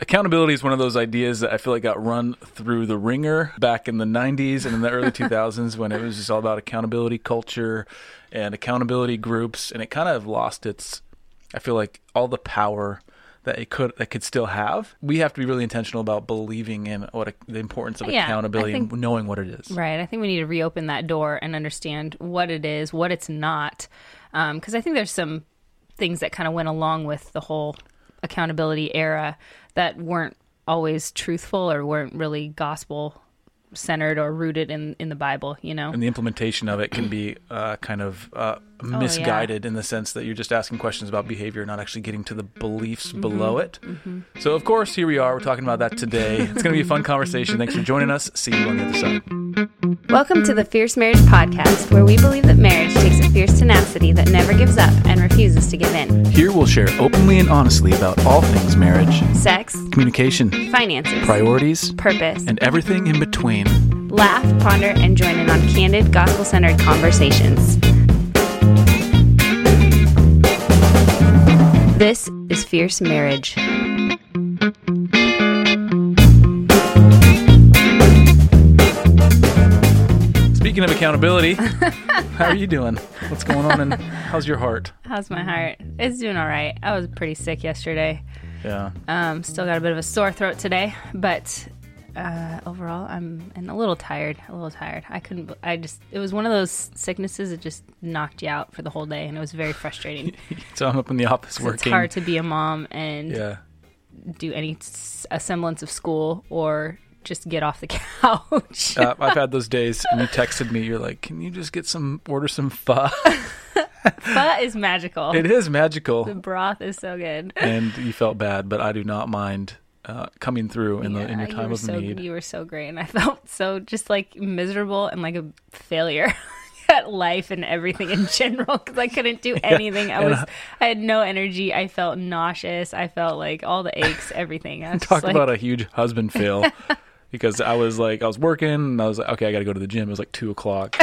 accountability is one of those ideas that I feel like got run through the ringer back in the 90s and in the early 2000s when it was just all about accountability culture and accountability groups and it kind of lost its I feel like all the power that it could that could still have. We have to be really intentional about believing in what the importance of Yeah, accountability think- and knowing what it is. Right. I think we need to reopen that door and understand what it is, what it's not. Um, because I think there's some things that kind of went along with the whole accountability era that weren't always truthful or weren't really gospel centered or rooted in, in the Bible, you know? And the implementation of it can be uh, kind of uh, Oh, misguided in the sense that you're just asking questions about behavior, not actually getting to the beliefs mm-hmm. below it. Mm-hmm. So, of course, here we are. We're talking about that today. It's going to be a fun conversation. Thanks for joining us. See you on the other side. Welcome to the Fierce Marriage Podcast, where we believe that marriage takes a fierce tenacity that never gives up and refuses to give in. Here we'll share openly and honestly about all things marriage, Sex, communication, finances, priorities, purpose. and everything in between. Laugh, ponder, and join in on candid, gospel centered conversations. This is Fierce Marriage. Speaking of accountability, how are you doing? What's going on and how's your heart? How's my heart? It's doing all right. I was pretty sick yesterday. Yeah. Um, still got a bit of a sore throat today, but uh, overall, I'm and a little tired. A little tired. I couldn't. I just. It was one of those sicknesses that just knocked you out for the whole day, and it was very frustrating. So I'm up in the office working. it's hard to be a mom and Yeah. do any a semblance of school or just get off the couch. Uh, I've had those days, and you texted me. You're like, "Can you just get some, order some pho?" Pho is magical. it is magical. the broth is so good. and you felt bad, but I do not mind uh, coming through in the in your time were of so, need. You were so great, and I felt so just like miserable and like a failure at life and everything in general because I couldn't do anything. I was, I- I had no energy. I felt nauseous. I felt like all the aches, everything. I Talk like, about a huge husband fail. because I was like, I was working, and I was like, okay, I got to go to the gym. It was like two o'clock,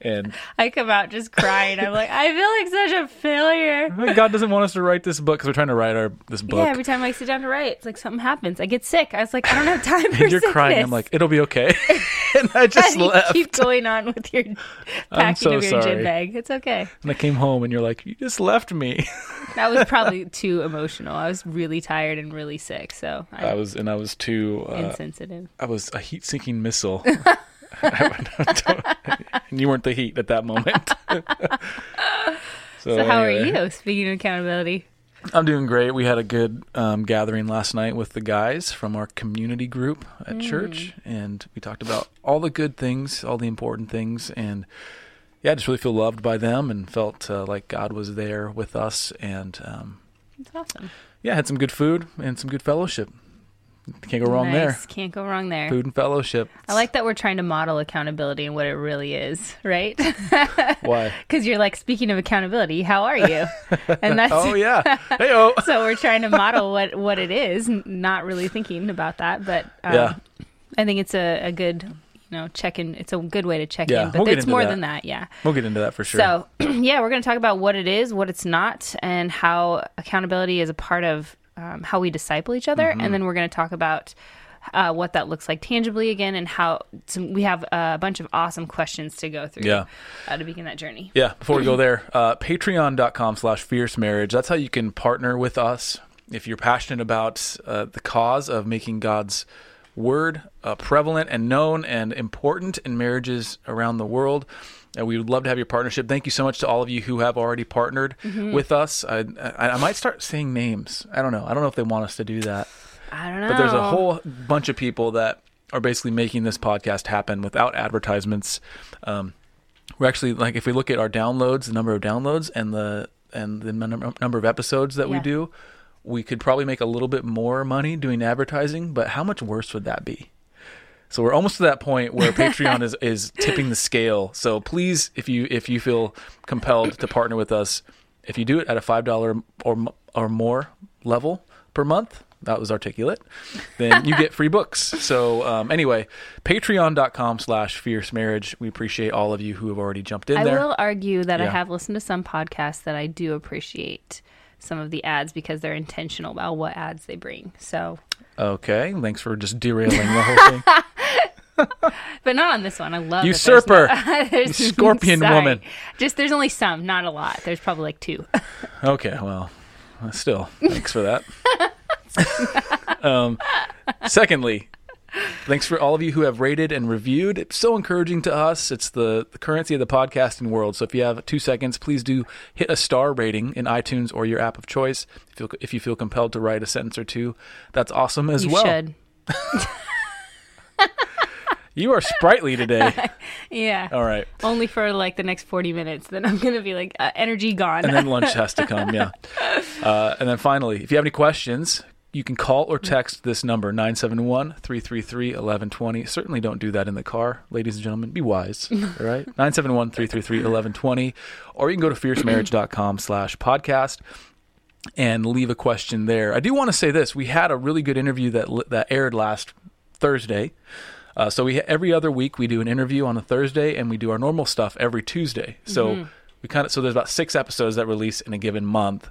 and I come out just crying. I'm like, I feel like such a failure. God doesn't want us to write this book because we're trying to write our this book. Yeah, every time I sit down to write, it's like something happens. I get sick. I was like, I don't have time for and you're crying. I'm like, it'll be okay. and I just you left. keep going on with your packing so of your sorry. gym bag. It's okay. And I came home, and you're like, you just left me. That was probably too emotional. I was really tired and really sick, so I, I was, and I was too. Uh, insensitive. I was a heat sinking missile. And you weren't the heat at that moment. so, So how anyway, are you? Speaking of accountability, I'm doing great. We had a good um, gathering last night with the guys from our community group at Mm. church, and we talked about all the good things, all the important things, and yeah, I just really feel loved by them and felt uh, like God was there with us, and um, it's awesome. yeah, had some good food and some good fellowship. Can't go wrong there. Can't go wrong there. Food and fellowship. I like that we're trying to model accountability and what it really is, right? Why? Because you're like, speaking of accountability, how are you? And that's Oh yeah. Hey oh. so we're trying to model what what it is, not really thinking about that, but um, Yeah. I think it's a, a good, you know, check in. It's a good way to check Yeah, in, but we'll it's more that. than that. Yeah. We'll get into that for sure. So, yeah, we're going to talk about what it is, what it's not, and how accountability is a part of um, how we disciple each other. Mm-hmm. And then we're going to talk about uh, what that looks like tangibly again and how some, we have a bunch of awesome questions to go through Yeah. uh, to begin that journey. Yeah, before we go there, uh, patreon.com slash fierce marriage. That's how you can partner with us if you're passionate about uh, the cause of making God's word uh, prevalent and known and important in marriages around the world. And we would love to have your partnership. Thank you so much to all of you who have already partnered Mm-hmm. with us. I, I, I might start saying names. I don't know. I don't know if they want us to do that. I don't know. But there's a whole bunch of people that are basically making this podcast happen without advertisements. Um, we're actually like if we look at our downloads, the number of downloads, and the and the num- number of episodes that we do, we could probably make a little bit more money doing advertising. But how much worse would that be? So we're almost to that point where Patreon is, is tipping the scale. So please, if you if you feel compelled to partner with us, if you do it at a five dollar or or more level per month, that was articulate, then you get free books. So um, anyway, patreon.com slash fierce marriage. We appreciate all of you who have already jumped in I there. will argue that I have listened to some podcasts that I do appreciate some of the ads because they're intentional about what ads they bring. So, Okay, thanks for just derailing the whole thing. but not on this one. I love Usurper! no- You scorpion sorry. woman. Just there's only some, not a lot. There's probably like two. Okay, well, still, thanks for that. um, secondly, thanks for all of you who have rated and reviewed. It's so encouraging to us. It's the, the currency of the podcasting world. So if you have two seconds, please do hit a star rating in iTunes or your app of choice. If you feel, if you feel compelled to write a sentence or two, that's awesome as you well. should. You are sprightly today. Yeah. all right. Only for like the next 40 minutes. Then I'm going to be like, uh, energy gone. and then lunch has to come. Yeah. Uh, and then finally, if you have any questions, you can call or text this number 971 333 1120. Certainly don't do that in the car, ladies and gentlemen. Be wise. All right. 971 333 1120. Or you can go to fiercemarriage.com slash podcast and leave a question there. I do want to say this. We had a really good interview that that aired last Thursday. Uh, so we every other week we do an interview on a Thursday and we do our normal stuff every Tuesday. So we kind of so there's about six episodes that release in a given month.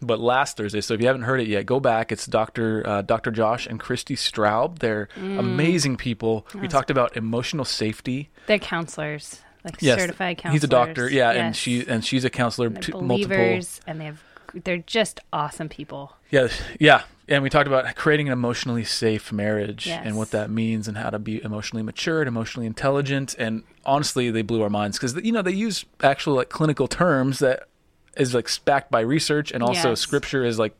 But last Thursday, so if you haven't heard it yet, go back. It's Dr. Uh, Dr. Josh and Christi Straub. They're amazing people. We talked about emotional safety. They're counselors, like Yes, certified counselors. he's a doctor. Yeah, and she and she's a counselor. They're to multiple. believers, and they have. They're just awesome people. Yeah, yeah, and we talked about creating an emotionally safe marriage Yes. and what that means and how to be emotionally mature and emotionally intelligent. And honestly, they blew our minds because you know they use actual like clinical terms that is like backed by research and also Yes. scripture is like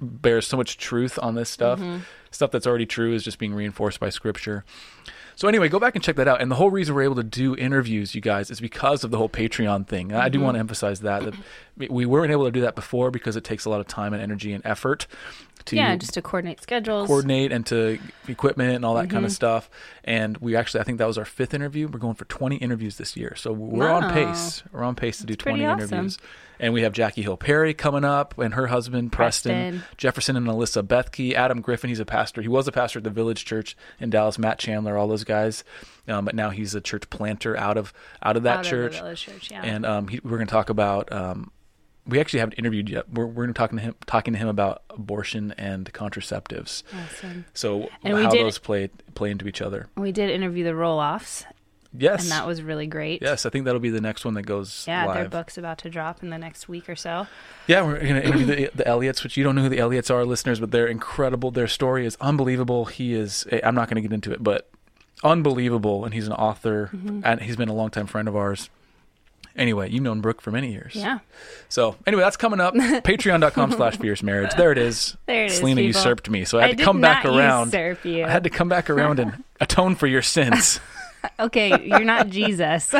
bears so much truth on this stuff. Mm-hmm. Stuff that's already true is just being reinforced by scripture. So anyway, go back and check that out. And the whole reason we're able to do interviews, you guys, is because of the whole Patreon thing. And I Mm-hmm. do want to emphasize that, that we weren't able to do that before because it takes a lot of time and energy and effort to yeah, just to coordinate schedules. coordinate and to equipment and all that kind Mm-hmm. of stuff. And we actually, I think that was our fifth interview. We're going for 20 interviews this year. So we're on pace. We're on pace to do 20 awesome. interviews. And we have Jackie Hill Perry coming up and her husband, Preston, Preston. Jefferson and Alyssa Bethke, Adam Griffin. He's a pastor. He was a pastor at the Village Church in Dallas, Matt Chandler, all those guys. Um, but now he's a church planter out of out of that out of church. Village church. Yeah. And um, he, we're going to talk about. Um, we actually haven't interviewed yet. We're, we're talking to him, talking to him about abortion and contraceptives. awesome. So And how did- those play play into each other. We did interview the roll offs, Yes. and that was really great. yes, I think that'll be the next one that goes Yeah, their book's about to drop in the next week or so. Yeah, we're going to interview the, the Elliots, which you don't know who the Elliots are, listeners, but they're incredible. Their story is unbelievable. He is, I'm not going to get into it, but unbelievable. And he's an author, Mm-hmm. and he's been a longtime friend of ours. Anyway, you've known Brooke for many years. Yeah. So anyway, that's coming up. Patreon.com slash fierce marriage. There it is. There it is, Selena people. usurped me, so I had I to come back around. usurp you. I had to come back around and atone for your sins. Okay, you're not Jesus.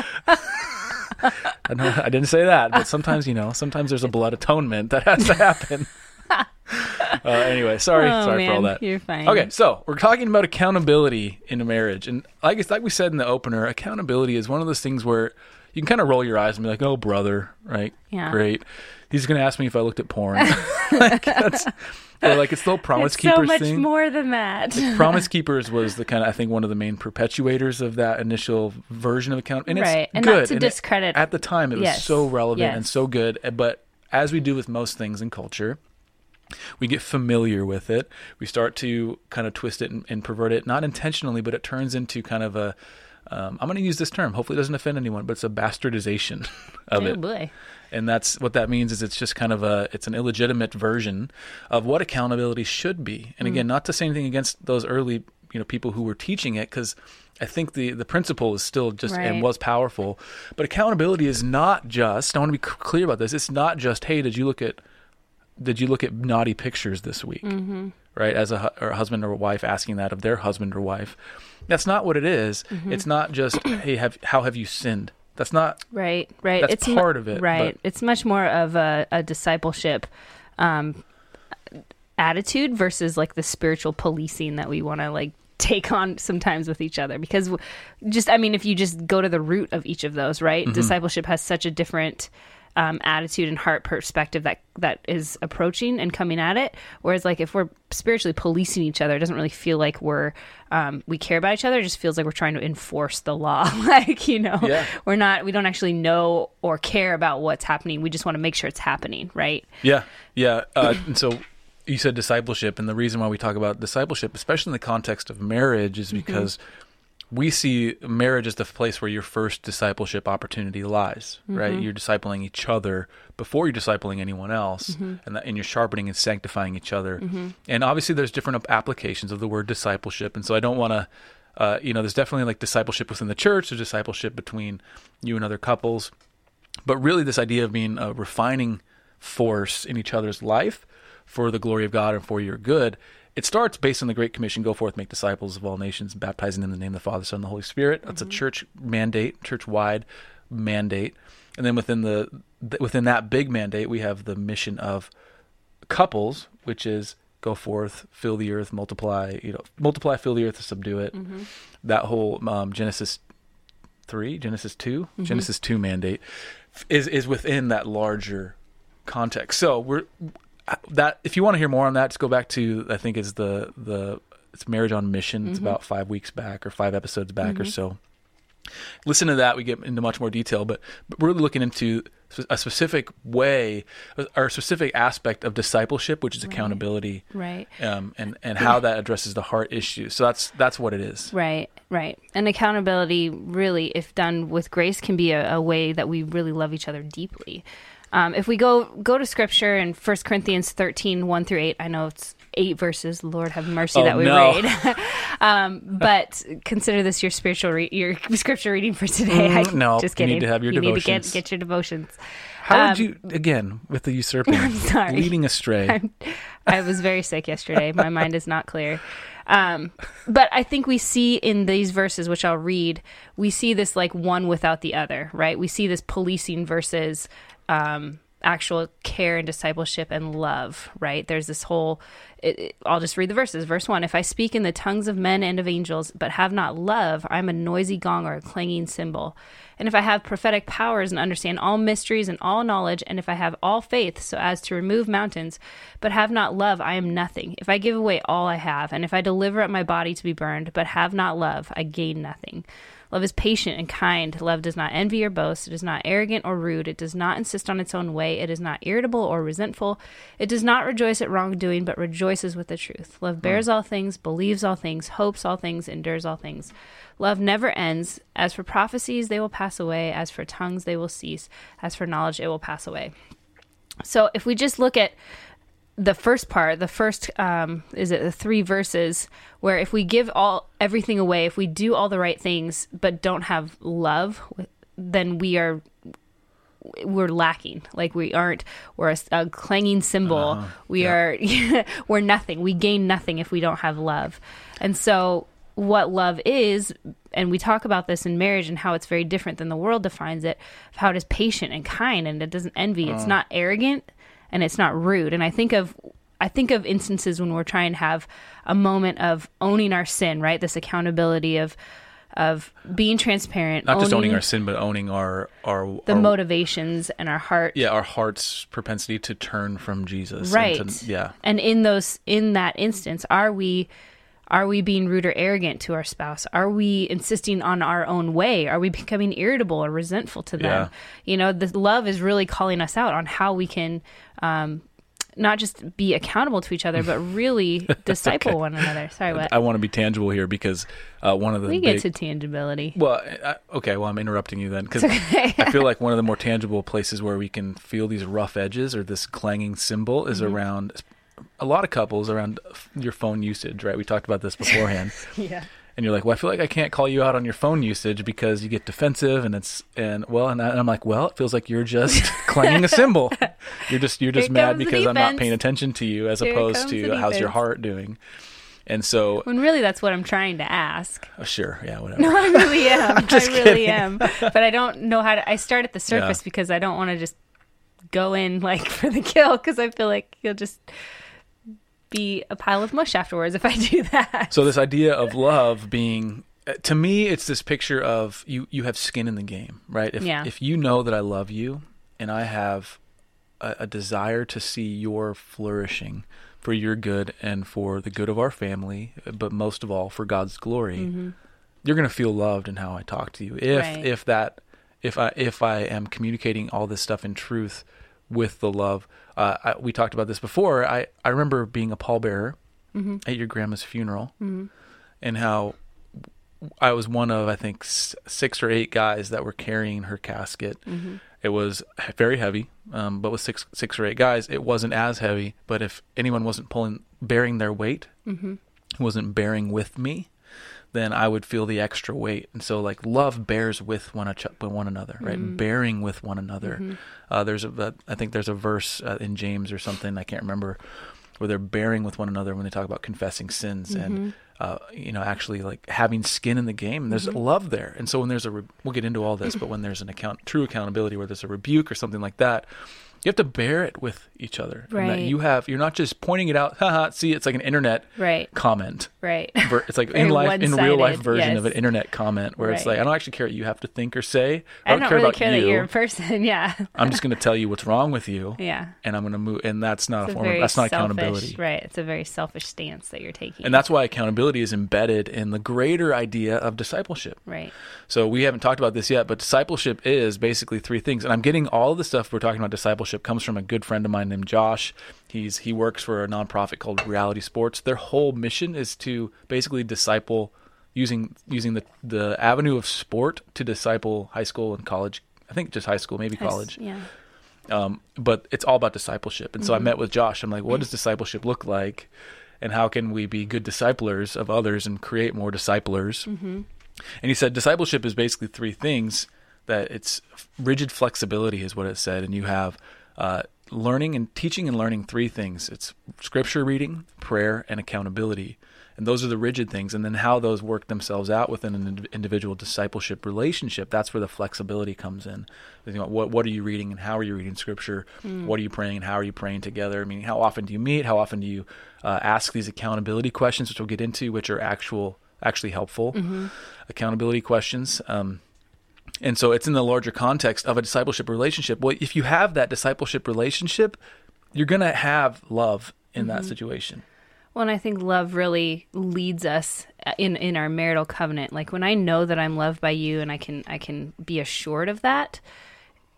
I, know, I didn't say that, but sometimes you know, sometimes there's a blood atonement that has to happen. uh, anyway, sorry, oh, sorry man, for all that. You're fine. Okay, so we're talking about accountability in a marriage, and like like we said in the opener, accountability is one of those things where you can kind of roll your eyes and be like, "Oh, brother, right? Yeah. Great." He's going to ask me if I looked at porn. like, that's, or like it's the Promise It's so Keepers much thing. more than that. Promise Keepers was the kind of I think one of the main perpetuators of that initial version of account, and Right, it's and not good. to it- discredit- at the time, it was Yes, so relevant and so good. Eh, but as we do with most things in culture, we get familiar with it. We start to kind of twist it and, and pervert it, not intentionally, but it turns into kind of a. Um, I'm going to use this term. Hopefully, it doesn't offend anyone, but it's a bastardization of oh it boy. and that's what that means is it's just kind of a it's an illegitimate version of what accountability should be and again not to say anything against those early you know people who were teaching it because i think the the principle is still just and was powerful but accountability is not just i want to be clear about this it's not just hey did you look at did you look at naughty pictures this week Mm-hmm. Right as a, or a husband or a wife asking that of their husband or wife that's not what it is. Mm-hmm. it's not just hey have how have you sinned that's not Right, right. That's it's mu- part of it, Right. but- It's much more of a, a discipleship um, attitude versus like the spiritual policing that we want to like take on sometimes with each other because just i mean if you just go to the root of each of those right Mm-hmm. discipleship has such a different um, attitude and heart perspective that that is approaching and coming at it. Whereas, like if we're spiritually policing each other, it doesn't really feel like we're um, we care about each other. It just feels like we're trying to enforce the law. like you know, Yeah. we're not. We don't actually know or care about what's happening. We just want to make sure it's happening, right? Yeah, yeah. Uh, and so you said discipleship, and the reason why we talk about discipleship, especially in the context of marriage, is because we see marriage as the place where your first discipleship opportunity lies. Right, mm-hmm. you're discipling each other before you're discipling anyone else, mm-hmm. and that, and you're sharpening and sanctifying each other. Mm-hmm. And obviously, there's different applications of the word discipleship, and so I don't want to. Uh, you know, there's definitely like discipleship within the church, there's discipleship between you and other couples, but really this idea of being a refining force in each other's life for the glory of God and for your good. It starts based on the Great Commission: "Go forth, make disciples of all nations, baptizing them in the name of the Father, Son, and the Holy Spirit." That's a mm-hmm. church mandate, church-wide mandate. And then within the th- within that big mandate, we have the mission of couples, which is go forth, fill the earth, multiply. You know, multiply, fill the earth, subdue it. Mm-hmm. That whole um, Genesis three, Genesis 2 mm-hmm. Genesis two mandate is is within that larger context. So we're that if you want to hear more on that, just go back to I think is the the it's marriage on mission. It's about five weeks back or five episodes back or so. Listen to that. We get into much more detail, but, but we're really looking into a specific way or a specific aspect of discipleship, which is accountability, Right. um, and and how that addresses the heart issues. So that's that's what it is. Right, right. And accountability, really, if done with grace, can be a, a way that we really love each other deeply. Um, if we go go to scripture in 1 Corinthians 13, 1 through 8, I know it's eight verses, Lord have mercy Oh, that we no. read. um, but consider this your spiritual, re- your scripture reading for today. I, Mm, no, just you kidding. need to have your you need to get, get your devotions. How Um, did you again with the usurping, sorry. leading astray? I was very sick yesterday. My mind is not clear. Um, but I think we see in these verses, which I'll read, we see this like one without the other, right? We see this policing versus um, actual care and discipleship and love, right? There's this whole. It, it- I'll just read the verses. Verse one: If I speak in the tongues of men and of angels, but have not love, I'm a noisy gong or a clanging cymbal. And if I have prophetic powers and understand all mysteries and all knowledge, and if I have all faith so as to remove mountains, but have not love, I am nothing. If I give away all I have, and if I deliver up my body to be burned, but have not love, I gain nothing. Love is patient and kind. Love does not envy or boast. It is not arrogant or rude. It does not insist on its own way. It is not irritable or resentful. It does not rejoice at wrongdoing, but rejoices with the truth. Love hmm. bears all things, believes all things, hopes all things, endures all things. Love never ends. As for prophecies, they will pass away. As for tongues, they will cease. As for knowledge, it will pass away. So if we just look at the first part, the first um, is it the three verses where if we give all everything away, if we do all the right things but don't have love, then we are we're lacking. Like we aren't. We're a, a clanging cymbal. we yeah. are. we're nothing. We gain nothing if we don't have love. And so, what love is, and we talk about this in marriage and how it's very different than the world defines it. How it is patient and kind, and it doesn't envy. It's not arrogant, and it's not rude. And I think of. I think of instances when we're trying to have a moment of owning our sin, right? This accountability of of being transparent, Not just owning our sin, but owning our our the our, motivations and our heart yeah our heart's propensity to turn from Jesus. and right to- yeah. and in those in that instance are we are we being rude or arrogant to our spouse are we insisting on our own way are we becoming irritable or resentful to them Yeah. you know the love is really calling us out on how we can um not just be accountable to each other but really disciple okay. one another sorry what I want to be tangible here because uh, one of the things we big, get to tangibility well, I, okay, well I'm interrupting you then because okay. I feel like one of the more tangible places where we can feel these rough edges or this clanging cymbal is Mm-hmm. around a lot of couples around your phone usage, right? We talked about this beforehand. yeah and you're like, "Well, I feel like I can't call you out on your phone usage because you get defensive and it's and well, and, I, and I'm like, "Well, it feels like you're just clanging a cymbal. You're just you're just Here mad because I'm not paying attention to you as Here opposed to how's your heart doing." And so, when really that's what i'm trying to ask oh, sure, yeah, whatever. No, I really am. I really kidding. am. But I don't know how to. I start at the surface Yeah. because I don't want to just go in like for the kill because I feel like you'll just be a pile of mush afterwards if I do that. So this idea of love being uh, to me it's this picture of you you have skin in the game, right? If Yeah. if you know that I love you and I have a, a desire to see your flourishing for your good and for the good of our family, but most of all for God's glory, Mm-hmm. you're going to feel loved in how I talk to you. If Right. if that if I if I am communicating all this stuff in truth with the love, uh, I, we talked about this before. I I remember being a pallbearer Mm-hmm. at your grandma's funeral, and how I was one of I think six or eight guys that were carrying her casket. Mm-hmm. It was very heavy, um, but with six six or eight guys, it wasn't as heavy. But if anyone wasn't pulling bearing their weight, Mm-hmm. wasn't bearing with me, then I would feel the extra weight. And so, like, love bears with one, ach- with one another, right? Mm-hmm. Bearing with one another. Uh, there's a, I think there's a verse uh, in James or something, I can't remember, where they're bearing with one another when they talk about confessing sins Mm-hmm. and, uh, you know, actually like having skin in the game. There's Mm-hmm. love there. And so when there's a, re- we'll get into all this, but when there's an account, true accountability where there's a rebuke or something like that, you have to bear it with each other. Right. you have, you're not just pointing it out, haha, see, it's like an internet Right. comment. Right. It's like in life, in real life version of an internet comment where it's like, I don't actually care what you have to think or say. I don't, really about care you. that you're a person. Yeah. I'm just going to tell you what's wrong with you, Yeah. and I'm going to move. And that's not It's a a. Of, that's not selfish, accountability. Right. It's a very selfish stance that you're taking. And that's why accountability is embedded in the greater idea of discipleship. right. So we haven't talked about this yet, but discipleship is basically three things. And I'm getting all the stuff we're talking about discipleship comes from a good friend of mine named Josh. He's he works for a nonprofit called Reality Sports. Their whole mission is to basically disciple using using the the avenue of sport to disciple high school and college. I think just high school, maybe college. Yeah. Um, but it's all about discipleship. And so I Mm-hmm. met with Josh. I'm like, what does discipleship look like? And how can we be good disciplers of others and create more disciplers? Mm-hmm. And he said discipleship is basically three things that it's rigid flexibility is what it said. And you have uh, learning and teaching and learning three things it's scripture reading, prayer, and accountability. And those are the rigid things. And then how those work themselves out within an individual discipleship relationship, that's where the flexibility comes in. You know, what, what are you reading and how are you reading scripture? What are you praying and how are you praying together? I mean, how often do you meet? How often do you uh, ask these accountability questions, which we'll get into, which are actual, actually helpful accountability questions. Um, and so it's in the larger context of a discipleship relationship. Well, if you have that discipleship relationship, you're going to have love in that mm-hmm. situation. Well, and I think love really leads us in in our marital covenant. Like when I know that I'm loved by you and I can I can be assured of that,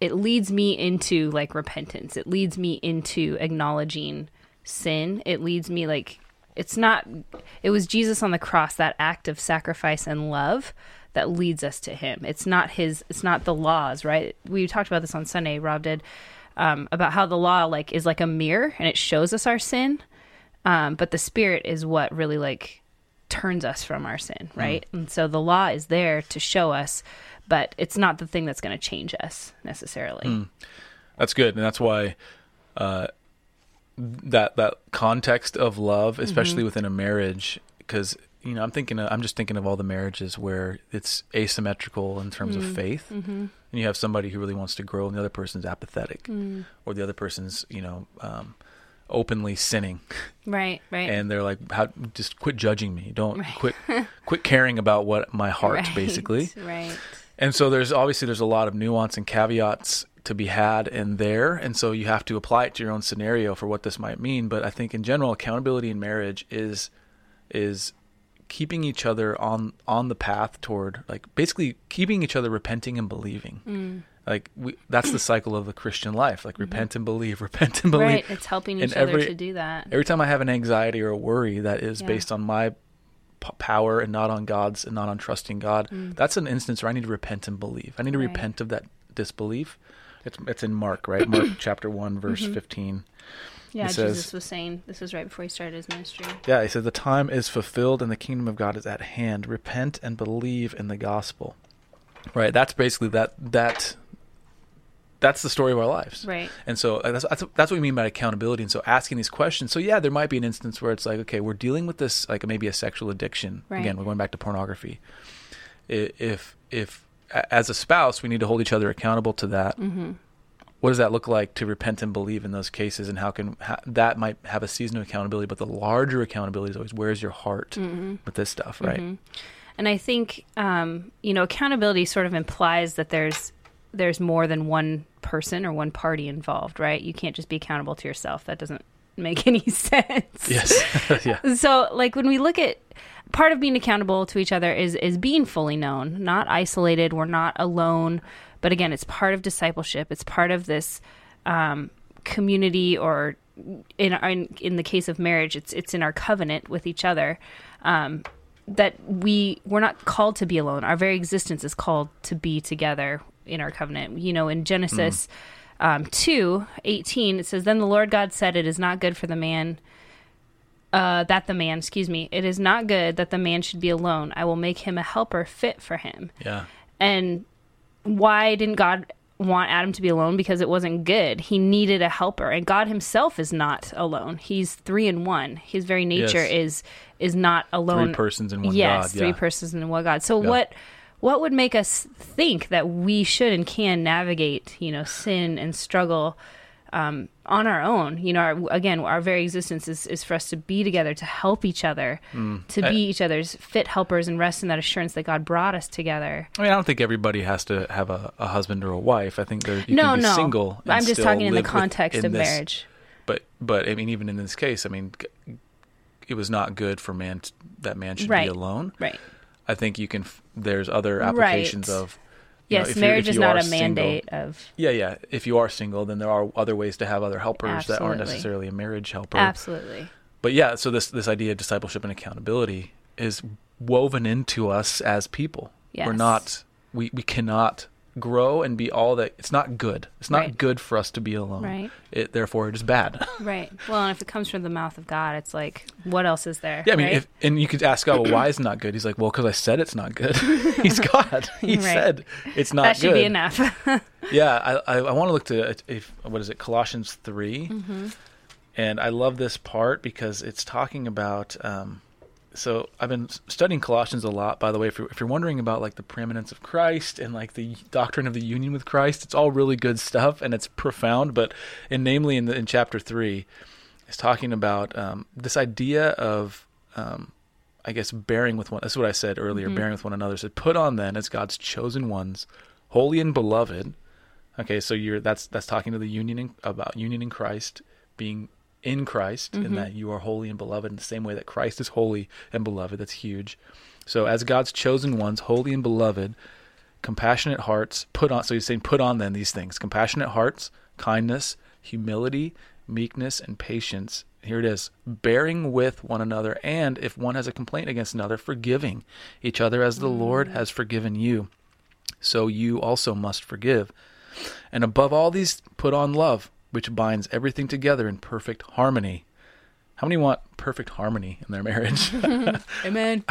it leads me into like repentance. It leads me into acknowledging sin. It leads me like it's not it was Jesus on the cross that act of sacrifice and love that leads us to him. It's not his it's not the laws, right? We talked about this on Sunday, Rob did. Um, about how the law like is like a mirror and it shows us our sin um, but the spirit is what really like turns us from our sin right and so the law is there to show us but it's not the thing that's going to change us necessarily That's good, and that's why uh, that that context of love, especially within a marriage, because you know I'm thinking of, I'm just thinking of all the marriages where it's asymmetrical in terms of mm. faith, mm-hmm. and you have somebody who really wants to grow, and the other person's apathetic, mm. or the other person's you know um, openly sinning, right right. And they're like, "How? Just quit judging me. Don't quit quit caring about what my heart, right, basically." right. And so there's obviously there's a lot of nuance and caveats to be had in there, and so you have to apply it to your own scenario for what this might mean. But I think in general, accountability in marriage is is keeping each other on on the path toward like basically keeping each other repenting and believing. Like we, that's the cycle of the Christian life. Like repent and believe, repent and believe. right it's helping And each other every- to do that Every time I have an anxiety or a worry that is Yeah. based on my p- power and not on God's and not on trusting God, that's an instance where I need to repent and believe. I need to Mm. Right. repent of that disbelief. It's it's in Mark, right? Mark chapter 1 verse Mm-hmm. 15. Yeah it jesus was saying this was right before he started his ministry Yeah, he said, the time is fulfilled and the kingdom of God is at hand. Repent and believe in the gospel. Right? That's basically that that that's the story of our lives. right And so uh, that's, that's that's what we mean by accountability. And so asking these questions. So yeah, there might be an instance where it's like, okay, we're dealing with this like maybe a sexual addiction. Right. Again, we're going back to pornography. If if as a spouse we need to hold each other accountable to that. Mm-hmm. What does that look like to repent and believe in those cases, and how can how, that might have a season of accountability? But the larger accountability is always where's your heart Mm-hmm. with this stuff, right? And I think um, you know accountability sort of implies that there's there's more than one person or one party involved, right? You can't just be accountable to yourself. That doesn't make any sense. Yes. yeah. So, like when we look at part of being accountable to each other is is being fully known, not isolated. We're not alone, but again, it's part of discipleship. It's part of this um, community, or in, in in the case of marriage, it's it's in our covenant with each other. Um, that we we're not called to be alone. Our very existence is called to be together in our covenant. You know, in Genesis um, 2, 18, it says, Then the Lord God said, It is not good for the man uh, that the man, excuse me, it is not good that the man should be alone. I will make him a helper fit for him. Yeah. And why didn't God want Adam to be alone? Because it wasn't good. He needed a helper, and God Himself is not alone. He's three in one. His very nature Yes. is is not alone. Three persons in one yes, God. three yeah. persons in one God. So Yeah. what? What would make us think that we should and can navigate, you know, sin and struggle um, on our own. You know, our, again, our very existence is, is for us to be together, to help each other, Mm. to be each other's fit helpers and rest in that assurance that God brought us together. I mean, I don't think everybody has to have a, a husband or a wife. I think there you no, can be no. single. I'm just talking in the context in of this- marriage. But but I mean, even in this case, I mean, it was not good for man t- that man should Right. be alone. Right. I think you can. f- There's other applications Right. of. Know, Yes, you're- marriage is not a single- mandate of. Yeah, yeah. If you are single, then there are other ways to have other helpers that aren't necessarily a marriage helper. Absolutely. But yeah, so this this idea of discipleship and accountability is woven into us as people. Yes. We're not we we cannot grow and be all that it's not good. It's not Right. good for us to be alone. Right. It therefore it is bad. Right. Well, and if it comes from the mouth of God, it's like, what else is there? yeah, I mean, right? if and you could ask God, well, why is it not good? He's like, well, because I said it's not good. He's God. He Right. said it's not that should good. be enough. Yeah, I I, I want to look to if what is it Colossians 3 Mm-hmm. and I love this part because it's talking about. Um, so I've been studying Colossians a lot. By the way, if you're, if you're wondering about like the preeminence of Christ and like the doctrine of the union with Christ, it's all really good stuff and it's profound. But and namely in the, in chapter three, it's talking about um, this idea of. Um, I guess bearing with one. That's what I said earlier. Bearing with one another. So put on then as God's chosen ones, holy and beloved. Okay, so you're that's that's talking to the union in, about union in Christ, being in Christ, and mm-hmm. that you are holy and beloved in the same way that Christ is holy and beloved. That's huge. So as God's chosen ones, holy and beloved, compassionate hearts, put on. So he's saying, put on then these things: compassionate hearts, kindness, humility, meekness, and patience. Here it is: bearing with one another, and if one has a complaint against another, forgiving each other as the Lord mm. has forgiven you. So you also must forgive. And above all these, put on love, which binds everything together in perfect harmony. How many want perfect harmony in their marriage? Amen.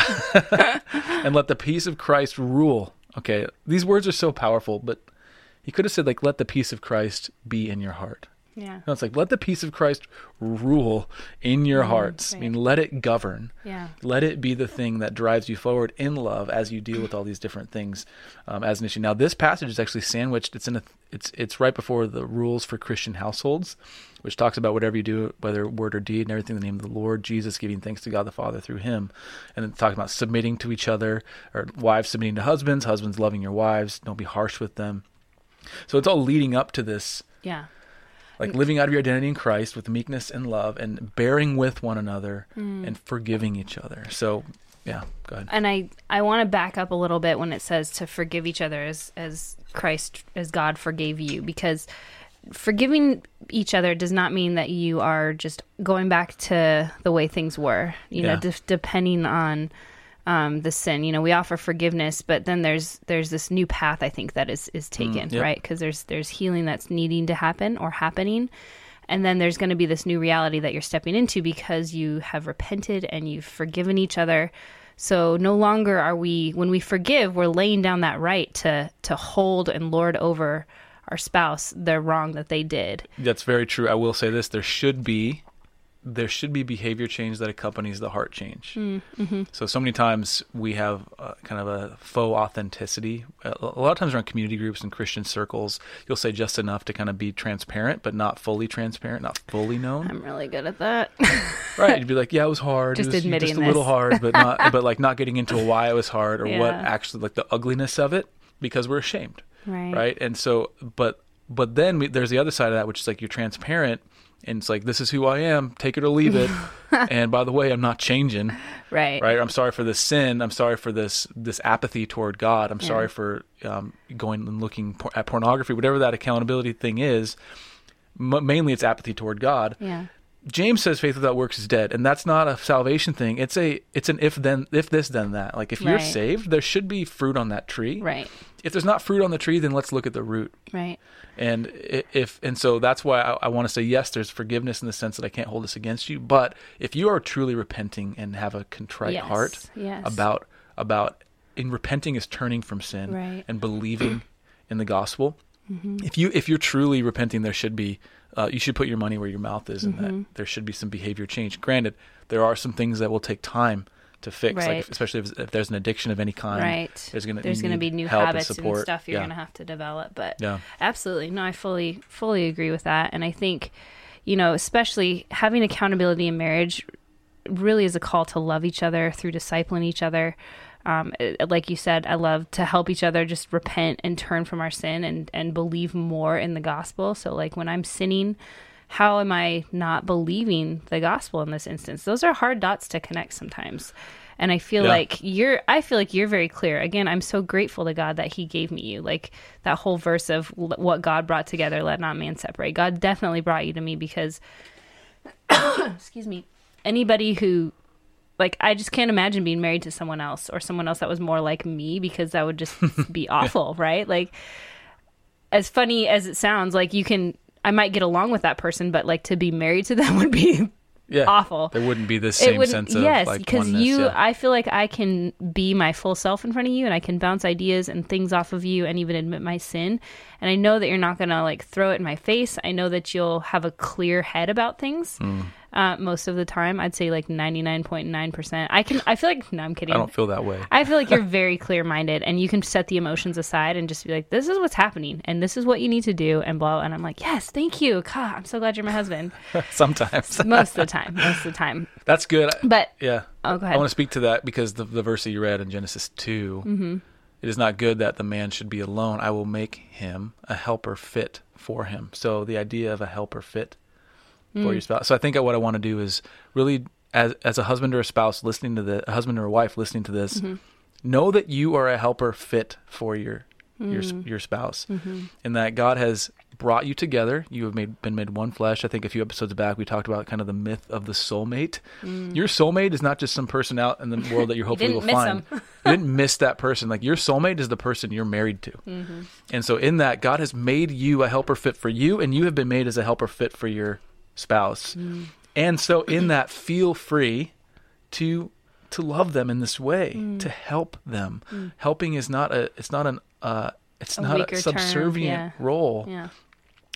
and let the peace of Christ rule. Okay, these words are so powerful, but he could have said, like, let the peace of Christ be in your heart. Yeah. No, it's like, let the peace of Christ rule in your hearts. I mean, let it govern. Yeah. Let it be the thing that drives you forward in love as you deal with all these different things um, as an issue. Now, this passage is actually sandwiched. It's in a. It's it's right before the rules for Christian households, which talks about whatever you do, whether word or deed, and everything in the name of the Lord Jesus, giving thanks to God the Father through Him, and then talking about submitting to each other, or wives submitting to husbands, husbands loving your wives. Don't be harsh with them. So it's all leading up to this Yeah. like living out of your identity in Christ with meekness and love and bearing with one another mm. and forgiving each other. So, yeah, go ahead. and I I want to back up a little bit when it says to forgive each other as as Christ as God forgave you because forgiving each other does not mean that you are just going back to the way things were. You know, de- depending on um, the sin. You know, we offer forgiveness, but then there's there's this new path I think that is is taken yep. right because there's there's healing that's needing to happen or happening. And then there's going to be this new reality that you're stepping into because you have repented and you've forgiven each other. So no longer are we when we forgive, we're laying down that right to to hold and lord over our spouse the wrong that they did. That's very true. I will say this: there should be, there should be behavior change that accompanies the heart change. Mm-hmm. So, so many times we have uh, kind of a faux authenticity. A lot of times around community groups and Christian circles, you'll say just enough to kind of be transparent, but not fully transparent, not fully known. I'm really good at that. Right. You'd be like, yeah, it was hard. Just it was admitting just a little hard, but not, but like not getting into why it was hard or what actually like the ugliness of it because we're ashamed. right. Right. And so, but but then we, there's the other side of that, which is like you're transparent, and it's like this is who I am, take it or leave it. and by the way, I'm not changing. Right. Right. I'm sorry for this sin. I'm sorry for this this apathy toward God. I'm Yeah. sorry for um, going and looking por- at pornography, whatever that accountability thing is. M- mainly, it's apathy toward God. Yeah. James says faith without works is dead, and that's not a salvation thing. It's a it's an if then if this then that. Like if you're Right. saved, there should be fruit on that tree. Right. If there's not fruit on the tree, then let's look at the root. Right. And if and so that's why I, I want to say yes. There's forgiveness in the sense that I can't hold this against you. But if you are truly repenting and have a contrite Yes, heart yes. about about in repenting is turning from sin Right. Mm-hmm. and believing in the gospel. If you if you're truly repenting, there should be uh, you should put your money where your mouth is, and Mm-hmm. that there should be some behavior change. Granted, there are some things that will take time to fix, like Right. especially if, if there's an addiction of any kind. Right. There's gonna there's going to be new habits and and, stuff you're Yeah. going to have to develop. But Yeah. absolutely, no, I fully fully agree with that, and I think you know, especially having accountability in marriage, really is a call to love each other through discipling each other. Um, like you said, I love to help each other just repent and turn from our sin and and believe more in the gospel. So like when I'm sinning, how am I not believing the gospel in this instance? Those are hard dots to connect sometimes. And I feel Yeah. like you're I feel like you're very clear. Again, I'm so grateful to God that he gave me you. Like that whole verse of what God brought together, let not man separate. God definitely brought you to me because excuse me, anybody who like I just can't imagine being married to someone else or someone else that was more like me because that would just be awful, right? Like as funny as it sounds, like you can I might get along with that person, but like to be married to them would be Yeah, awful. There wouldn't be the same sense of yes, because you yeah. I feel like I can be my full self in front of you and I can bounce ideas and things off of you and even admit my sin. And I know that you're not gonna like throw it in my face. I know that you'll have a clear head about things. Mm. Uh, most of the time, I'd say like ninety nine point nine percent. I can. I feel like no, I'm kidding. I don't feel that way. I feel like you're very clear minded and you can set the emotions aside and just be like, this is what's happening and this is what you need to do and blah. And I'm like, yes, thank you. God, I'm so glad you're my husband. Sometimes Most of the time. Most of the time. that's good. But, yeah. oh, go I want to speak to that because the the verse that you read in Genesis 2 Mm-hmm. it is not good that the man should be alone. I will make him a helper fit for him. So the idea of a helper fit Mm. for your spouse. So I think what I want to do is really, as as a husband or a spouse listening to the a husband or a wife listening to this, Mm-hmm. know that you are a helper fit for your your Mm. your spouse, Mm-hmm. and that God has brought you together. You have made been made one flesh. I think a few episodes back we talked about kind of the myth of the soulmate. Your soulmate is not just some person out in the world that you're hopefully will Mm. didn't miss find. you didn't miss that person. Like your soulmate is the person you're married to. Mm-hmm. And so in that, God has made you a helper fit for you, and you have been made as a helper fit for your spouse. Mm. And so in that, feel free to to love them in this way, Mm. to help them. Helping is not a it's not an uh it's A not a subservient yeah. role. Yeah.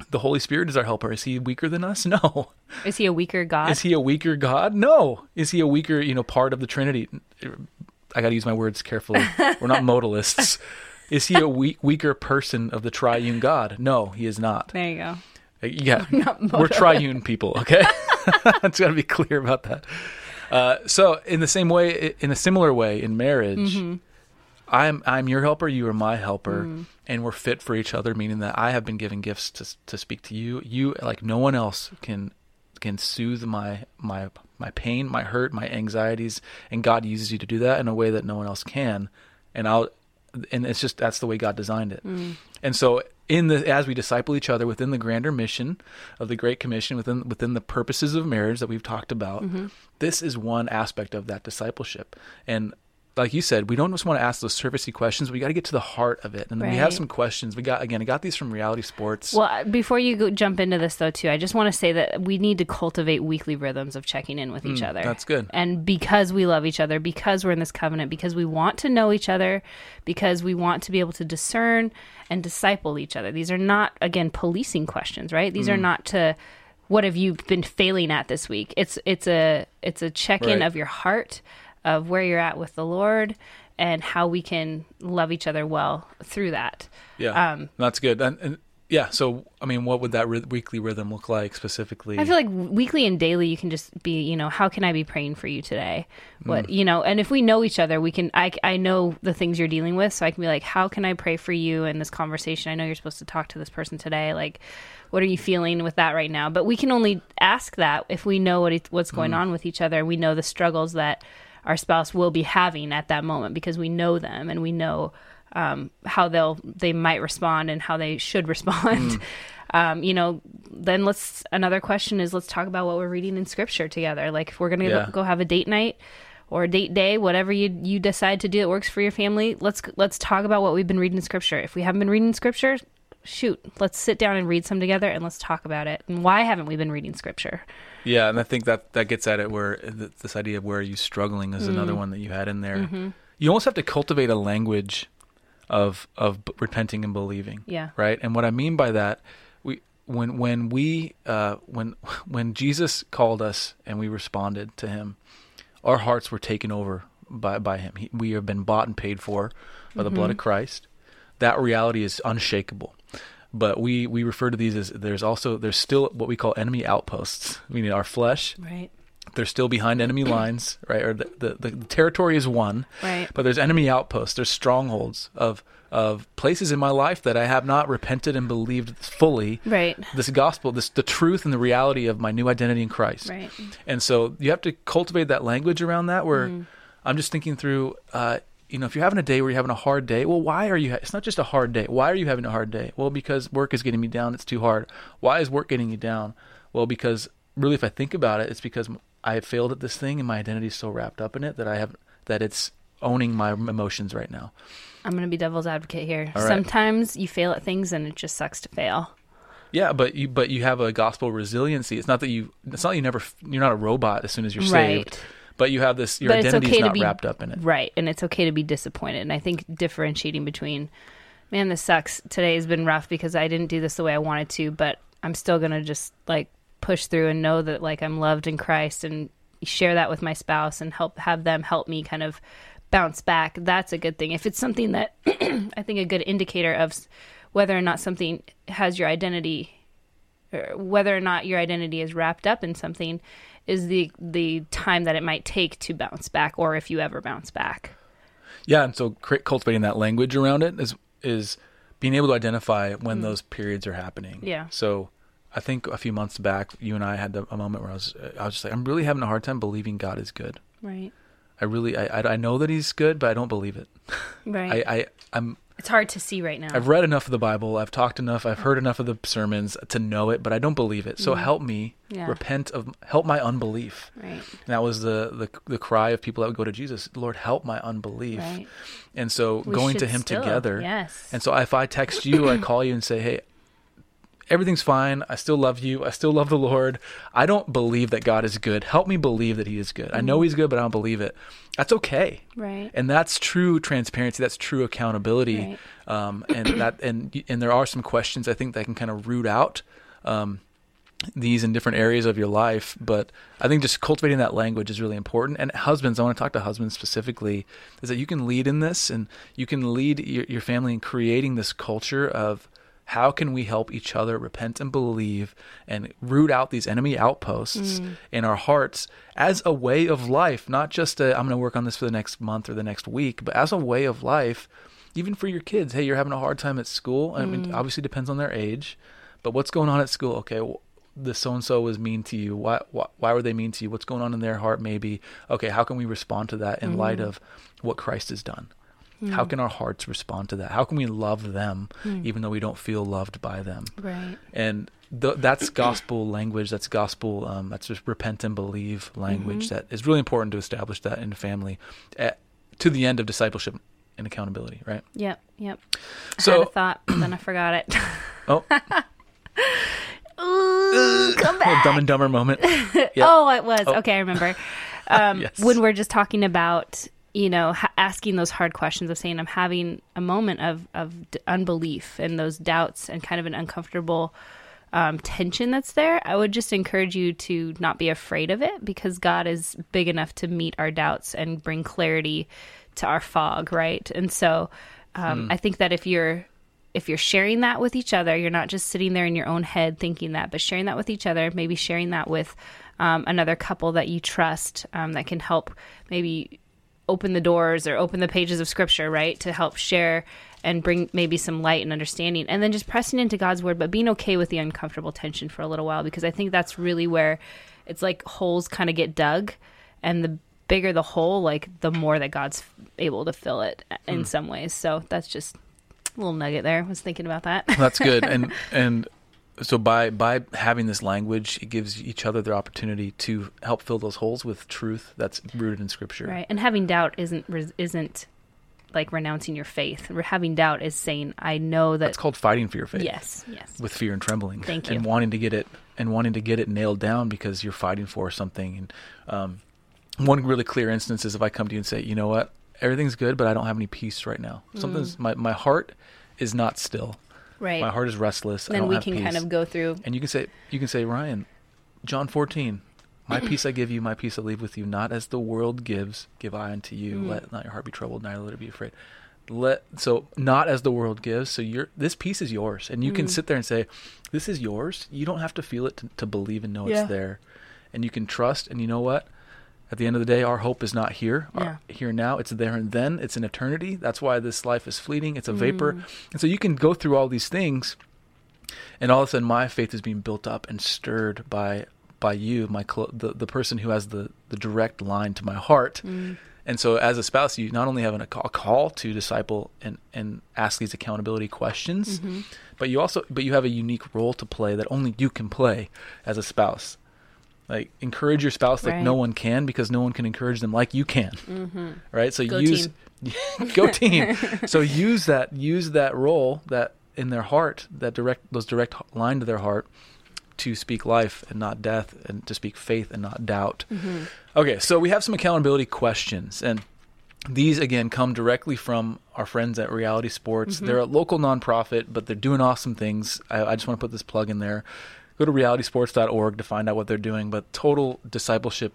The Holy Spirit is our helper. Is he weaker than us? No. Is he a weaker God? Is he a weaker God? No. Is he a weaker, you know, part of the Trinity? I got to use my words carefully. We're not modalists. Is he a weak, weaker person of the triune God? No, he is not. there you go. Yeah, we're triune people. Okay, it's got to be clear about that. Uh, so, in the same way, in a similar way, in marriage, Mm-hmm. I'm I'm your helper, you are my helper, Mm. and we're fit for each other. Meaning that I have been given gifts to to speak to you. You like no one else can can soothe my my my pain, my hurt, my anxieties, and God uses you to do that in a way that no one else can. And I'll and it's just that's the way God designed it. And so in the as we disciple each other within the grander mission of the Great Commission, within within the purposes of marriage that we've talked about, mm-hmm. this is one aspect of that discipleship. And like you said, we don't just want to ask those surfacey questions. We got to get to the heart of it. And we have some questions. We got again. I got these from Reality Sports. Well, before you go, jump into this, though, too, I just want to say that we need to cultivate weekly rhythms of checking in with each other. Mm, that's good. And because we love each other, because we're in this covenant, because we want to know each other, because we want to be able to discern and disciple each other. These are not, again, policing questions, right? These are Mm. not to what have you been failing at this week. It's it's a it's a check in Right. of your heart, of where you're at with the Lord, and how we can love each other well through that. Yeah, Um, that's good. And, and yeah. So, I mean, what would that ry- weekly rhythm look like specifically? I feel like weekly and daily, you can just be, you know, how can I be praying for you today? What, you know, and if we know each other, we can, I, I know the things you're dealing with. So I can be like, how can I pray for you in this conversation? I know you're supposed to talk to this person today. Like, what are you feeling with that right now? But we can only ask that if we know what it, what's going on with each other. And we know the struggles that our spouse will be having at that moment because we know them and we know um, how they'll they might respond and how they should respond. Um, you know, then let's another question is let's talk about what we're reading in scripture together. Like if we're gonna Yeah. go have a date night or a date day, whatever you you decide to do that works for your family, let's let's talk about what we've been reading in scripture. If we haven't been reading scripture, shoot, let's sit down and read some together and let's talk about it. And why haven't we been reading scripture? Yeah, and I think that that gets at it where th- this idea of where are you struggling is another mm. one that you had in there. Mm-hmm. You almost have to cultivate a language of of b- repenting and believing. Yeah. Right. And what I mean by that, we when when we uh, when when Jesus called us and we responded to Him, our hearts were taken over by by Him. He, we have been bought and paid for by the blood of mm-hmm. Christ. That reality is unshakable. But we, we refer to these as there's also there's still what we call enemy outposts. Meaning our flesh, Right. they're still behind enemy lines, right? Or the, the, the territory is won, Right. but there's enemy outposts. There's strongholds of of places in my life that I have not repented and believed fully. Right. This gospel, this the truth and the reality of my new identity in Christ. Right. And so you have to cultivate that language around that. Where Mm-hmm. I'm just thinking through, uh, you know, if you're having a day where you're having a hard day, well, why are you? Ha- it's not just a hard day. Why are you having a hard day? Well, because work is getting me down. It's too hard. Why is work getting you down? Well, because really, if I think about it, it's because I failed at this thing, and my identity is so wrapped up in it that I have that it's owning my emotions right now. I'm going to be devil's advocate here. Right. Sometimes you fail at things and it just sucks to fail. Yeah, but you but you have a gospel resiliency. It's not that you. It's not you never. You're not a robot as soon as you're saved. But you have this. Your But it's identity okay not be- wrapped up in it. Right. And it's okay to be disappointed. And I think differentiating between, man, this sucks. Today has been rough because I didn't do this the way I wanted to, but I'm still going to just like push through and know that like I'm loved in Christ and share that with my spouse and help have them help me kind of bounce back. That's a good thing. If it's something that I think a good indicator of whether or not something has your identity or whether or not your identity is wrapped up in something is the the time that it might take to bounce back or if you ever bounce back Yeah, and so cultivating that language around it is is being able to identify when mm. those periods are happening. Yeah. So I think a few months back, you and I had the, a moment where I was I was just like, I'm really having a hard time believing God is good. right I really I I, I know that He's good, but I don't believe it. right I, I I'm it's hard to see right now I've read enough of the Bible. I've talked enough. I've heard enough of the sermons to know it, but I don't believe it. So help me Mm. Yeah. repent of help my unbelief. right And that was the, the the cry of people that would go to Jesus. Lord, help my unbelief. right And so We going to Him still, together. yes And so if I text you, I call you and say, "Hey, everything's fine. I still love you. I still love the Lord. I don't believe that God is good. Help me believe that He is good. I Mm-hmm. know He's good, but I don't believe it. That's okay. right And that's true transparency. That's true accountability. Right. Um, and that and and there are some questions I think that can kind of root out um, these in different areas of your life. But I think just cultivating that language is really important. And husbands, I want to talk to husbands specifically, is that you can lead in this and you can lead your, your family in creating this culture of how can we help each other repent and believe and root out these enemy outposts mm. in our hearts as a way of life, not just a, I'm going to work on this for the next month or the next week, but as a way of life, even for your kids. Hey, you're having a hard time at school. I mean, mm. obviously depends on their age, but what's going on at school? Okay, well, this so and so was mean to you. Why, why why were they mean to you? What's going on in their heart? Maybe okay. How can we respond to that in light mm. of what Christ has done? How can our hearts respond to that? How can we love them even though we don't feel loved by them? right And th- that's gospel language. That's gospel. Um, that's just repent and believe language. That is really important to establish that in family, at, to the end of discipleship and accountability. Right. yep yep I So- had a thought but then I forgot it Oh, Ooh, come back dumb and dumber moment. Yep. Oh, it was. Okay, I remember. Um, Yes. When we're just talking about, you know, ha- asking those hard questions of saying, I'm having a moment of, of d- unbelief and those doubts and kind of an uncomfortable um, tension that's there, I would just encourage you to not be afraid of it because God is big enough to meet our doubts and bring clarity to our fog, right? And so um, I think that if you're if you're sharing that with each other, you're not just sitting there in your own head thinking that, but sharing that with each other, maybe sharing that with um, another couple that you trust um, that can help maybe open the doors or open the pages of scripture, right? To help share and bring maybe some light and understanding. And then just pressing into God's word, but being okay with the uncomfortable tension for a little while, because I think that's really where it's like holes kind of get dug. And the bigger the hole, like the more that God's able to fill it in Hmm. some ways. So that's just a little nugget there. I was thinking about that. That's good. and and so by by having this language, it gives each other the opportunity to help fill those holes with truth that's rooted in Scripture. Right. And having doubt isn't isn't like renouncing your faith. Having doubt is saying, I know that. it's called fighting for your faith. yes. Yes. with fear and trembling Thank you and wanting to get it and wanting to get it nailed down because you're fighting for something and um, one really clear instance is if i come to you and say you know what everything's good but i don't have any peace right now Mm. something's my, my heart is not still Right. my heart is restless I then we can kind of go through. and you can say you can say ryan john 14 my peace i give you my peace i leave with you not as the world gives give i unto you Mm. let not your heart be troubled neither let it be afraid let so not as the world gives so you're this peace is yours and you can Mm. sit there and say this is yours you don't have to feel it to, to believe and know Yeah. it's there and you can trust and you know what at the end of the day our hope is not here our, here now. It's there and then. It's an eternity. That's why this life is fleeting. It's a vapor. Mm. and so you can go through all these things and all of a sudden my faith is being built up and stirred by by you my clo- the, the person who has the the direct line to my heart. Mm. and so as a spouse you not only have an, a call, a call to disciple and and ask these accountability questions Mm-hmm. but you also but you have a unique role to play that only you can play as a spouse like encourage your spouse like Right. no one can because no one can encourage them like you can. Mm-hmm. Right? So Go use go team. So use that use that role that in their heart that direct those direct line to their heart to speak life and not death and to speak faith and not doubt. Mm-hmm. Okay so we have some accountability questions and these again come directly from our friends at reality sports. Mm-hmm. They're a local nonprofit but they're doing awesome things. I, I just want to put this plug in there go to realitysports.org to find out what they're doing but total discipleship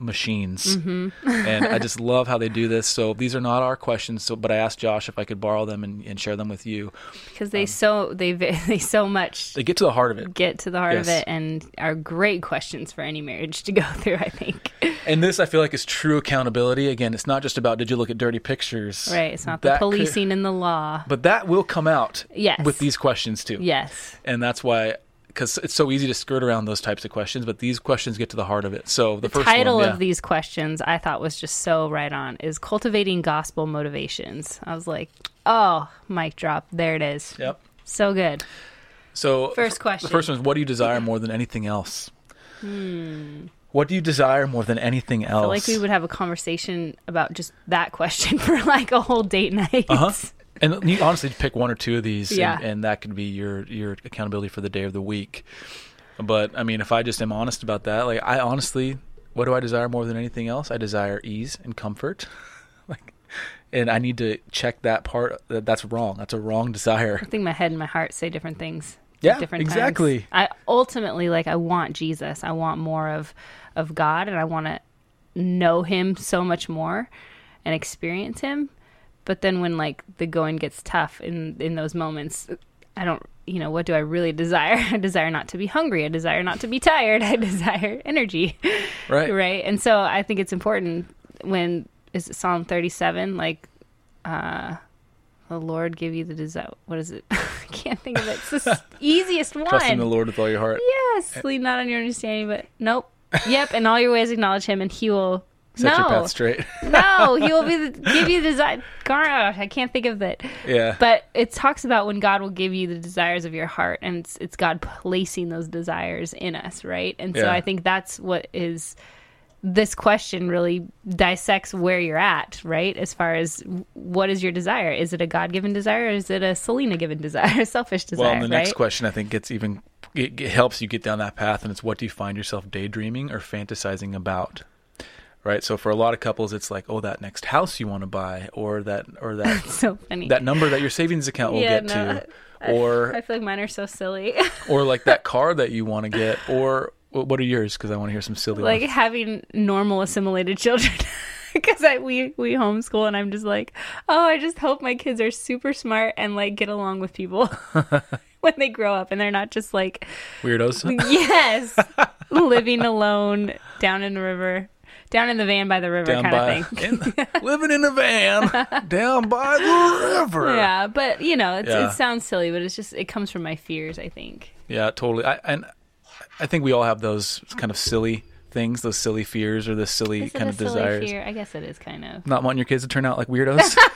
machines mm-hmm. and i just love how they do this so these are not our questions so but i asked josh if i could borrow them and, and share them with you because they um, so they they so much they get to the heart of it get to the heart of it and are great questions for any marriage to go through. I think. and this i feel like is true accountability again it's not just about did you look at dirty pictures Right. It's not the That could- policing and the law. but that will come out Yes. with these questions too Yes. and that's why because it's so easy to skirt around those types of questions but these questions get to the heart of it so the, The first title one, yeah. of these questions I thought was just so right on is cultivating gospel motivations. I was like, oh, mic drop. There it is. yep So good. so First question. the first one is what do you desire more than anything else what do you desire more than anything else I feel like we would have a conversation about just that question for like a whole date night. Uh-huh. And you honestly pick one or two of these, Yeah. and, and that could be your your accountability for the day of the week. But I mean, if I just am honest about that, like I honestly, what do I desire more than anything else? I desire ease and comfort. like, and I need to check that part. That that's wrong. That's a wrong desire. I think my head and my heart say different things. Yeah, different exactly. Times. I ultimately like I want Jesus. I want more of of God, and I want to know Him so much more and experience Him. But then when like the going gets tough in in those moments, I don't. You know what do I really desire? I desire not to be hungry. I desire not to be tired. I desire energy. Right. right and so i think it's important when is it psalm 37 like uh the lord give you the desire what is it i can't think of it it's the easiest Trust in the Lord with all your heart. yes lean not on your understanding but nope yep and all your ways acknowledge him and he will Set your no path straight. no he will be the, give you the desire i can't think of it yeah. but it talks about when God will give you the desires of your heart, and it's, it's God placing those desires in us, right? And so Yeah. I think that's what is this question really dissects where you're at, right? As far as what is your desire? Is it a God given desire, or is it a Selena given desire, a selfish desire? Well, and the next question I think gets even it, it helps you get down that path, and it's what do you find yourself daydreaming or fantasizing about, right? So for a lot of couples, it's like, oh, that next house you want to buy, or that or that so funny. that number that your savings account will Yeah, get no, to, or I feel like mine are so silly. or like that car that you want to get, or what are yours? Because I want to hear some silly like ones. having normal assimilated children. because I we we homeschool and I'm just like, oh, I just hope my kids are super smart and like get along with people when they grow up and they're not just like Weirdos. yes, living alone down in the river, down in the van by the river down kind by of thing. in- living in a van down by the river. Yeah, but you know, it's, Yeah. it sounds silly, but it's just it comes from my fears. I think. Yeah, totally. I, and I think we all have those kind of silly things, those silly fears or the silly kind a of silly desires. fear? I guess it is kind of. Not wanting your kids to turn out like weirdos.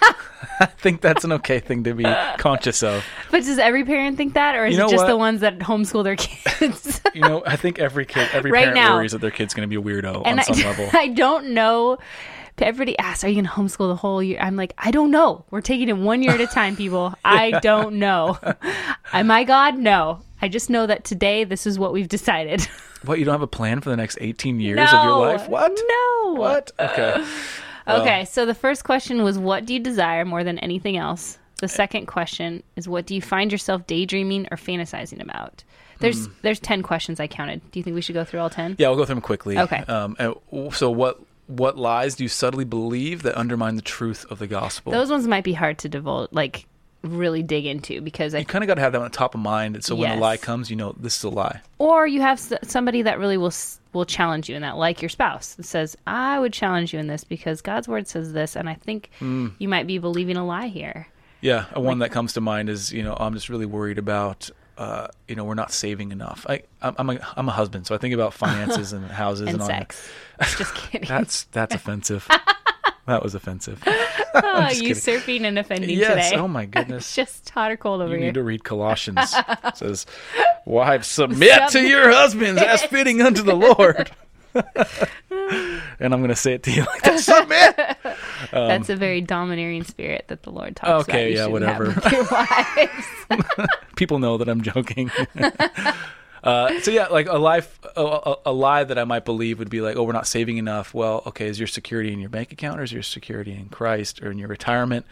I think that's an okay thing to be conscious of. But does every parent think that, or is You know it just what? the ones that homeschool their kids? You know, I think every kid, every Right parent now. worries that their kid's going to be a weirdo on some I, level. I don't know. Everybody asks, "Are you going to homeschool the whole year?" I'm like, I don't know. We're taking it one year at a time, people. I don't know. Am I God? No. I just know that today this is what we've decided. What? You don't have a plan for the next 18 years of your life? What? No. What? Okay. Okay, so the first question was what do you desire more than anything else? The second question is what do you find yourself daydreaming or fantasizing about? There's Hmm. there's 10 questions I counted. Do you think we should go through all 10? Yeah, we'll go through them quickly. Okay. Um, so what? What lies do you subtly believe that undermine the truth of the gospel? Those ones might be hard to divulge like really dig into because I you kind of got to have that on top of mind, so when Yes. the lie comes, you know this is a lie. or you have s- somebody that really will s- will challenge you in that like your spouse that says I would challenge you in this because God's word says this and I think Hmm. you might be believing a lie here. Yeah, a one that comes to mind is you know I'm just really worried about uh, you know we're not saving enough. I I'm I'm a, I'm a husband, so I think about finances and houses and, And all sex. Just kidding. That. That's that's offensive. that was offensive. oh, kidding. usurping and offending yes. today. Oh my It's goodness. just hot or cold over You here. You need to read Colossians. It says, "Wives, submit to your husbands as fitting unto the Lord." and I'm going to say it to you like that. Submit. That's a very domineering spirit that the Lord talks about. Um, Okay, yeah, whatever. with your wives. People know that I'm joking. Uh, so yeah, like a life, a, a, a lie that I might believe would be like, "Oh, we're not saving enough." Well, okay, is your security in your bank account, or is your security in Christ, or in your retirement,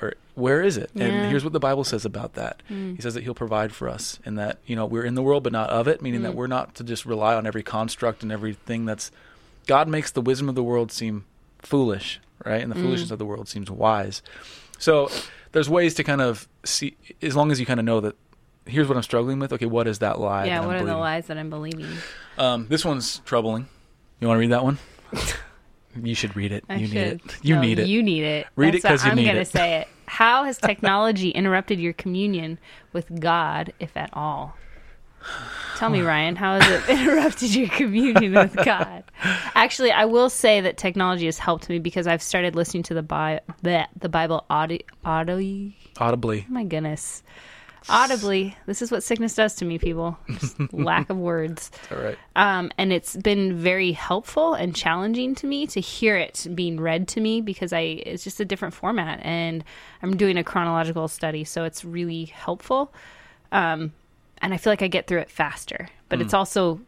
or where is it? Yeah. And here's what the Bible says about that. Hmm. He says that He'll provide for us, and that you know we're in the world, but not of it, meaning that hmm. we're not to just rely on every construct and everything that's. God makes the wisdom of the world seem foolish, right? And the hmm. foolishness of the world seems wise. So there's ways to kind of see, as long as you kind of know that. Here's what I'm struggling with. Okay, what is that lie? yeah, that I'm what are the lies that I'm believing? Um, this one's troubling. You want to read that one? you should read it. I you should. need it. You No, need it. You need it. Read it That's 'cause you what need I'm gonna it. say it. How has technology interrupted your communion with God, if at all? Tell me, Ryan, how has it interrupted your communion with God? Actually, I will say that technology has helped me because I've started listening to the Bi- bleh, the Bible audio. audio Audibly. my goodness. Audibly, this is what sickness does to me, people. Just lack of words. All right. Um, and it's been very helpful and challenging to me to hear it being read to me because I it's just a different format and I'm doing a chronological study, so it's really helpful. Um, and I feel like I get through it faster, but it's also eh,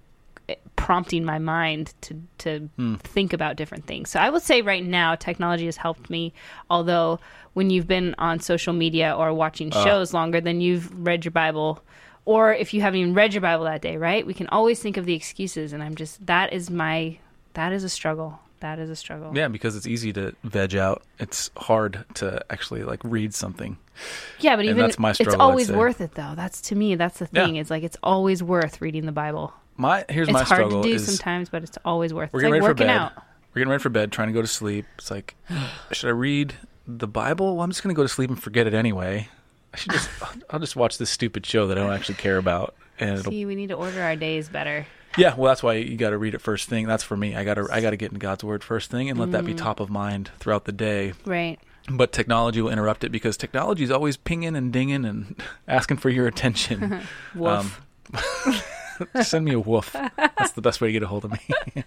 prompting my mind to to hmm. think about different things. So I would say right now technology has helped me, although when you've been on social media or watching uh. shows longer than you've read your Bible or if you haven't even read your Bible that day, right? We can always think of the excuses and I'm just that is my that is a struggle. That is a struggle. Yeah, because it's easy to veg out. It's hard to actually like read something. Yeah, but And even that's my it's struggle, I'd always worth it though. That's to me, that's the Yeah. thing. It's like it's always worth reading the Bible. My here's It's my hard struggle to do is sometimes, but it's always worth. we're It's getting like ready for working bed. out. We're getting ready for bed, trying to go to sleep. It's like, should I read the Bible? Well, I'm just going to go to sleep and forget it anyway. I should just, I'll just watch this stupid show that I don't actually care about, and See, we need to order our days better. Yeah, well, that's why you got to read it first thing. That's for me. I got to I got to get in God's word first thing and let that Mm. be top of mind throughout the day. Right. But technology will interrupt it because technology is always pinging and dinging and asking for your attention. Woof. Send me a woof. That's the best way to get a hold of me.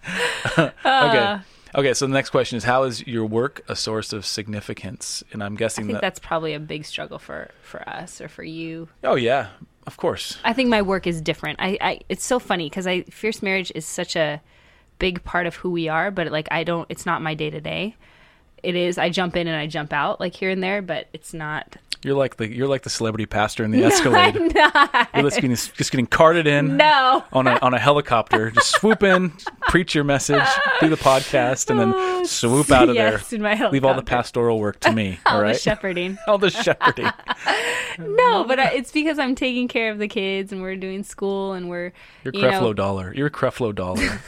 okay. Uh, Okay, so the next question is how is your work a source of significance? And I'm guessing I think that that's probably a big struggle for for us or for you. Oh yeah, of course. I think my work is different. I, I it's so funny because I fierce marriage is such a big part of who we are, but like I don't. It's not my day to day. It is. I jump in and I jump out like here and there, but it's not. You're like the you're like the celebrity pastor in the Escalade. I'm not. You're just getting just getting carted in No. on a on a helicopter. Just swoop in, preach your message, do the podcast, and then oh, swoop out of yes, there. in my Leave all the pastoral work to me. All all the shepherding. all the shepherding. No, but I, it's because I'm taking care of the kids and we're doing school and we're You're you Creflo know, Dollar. You're Creflo Dollar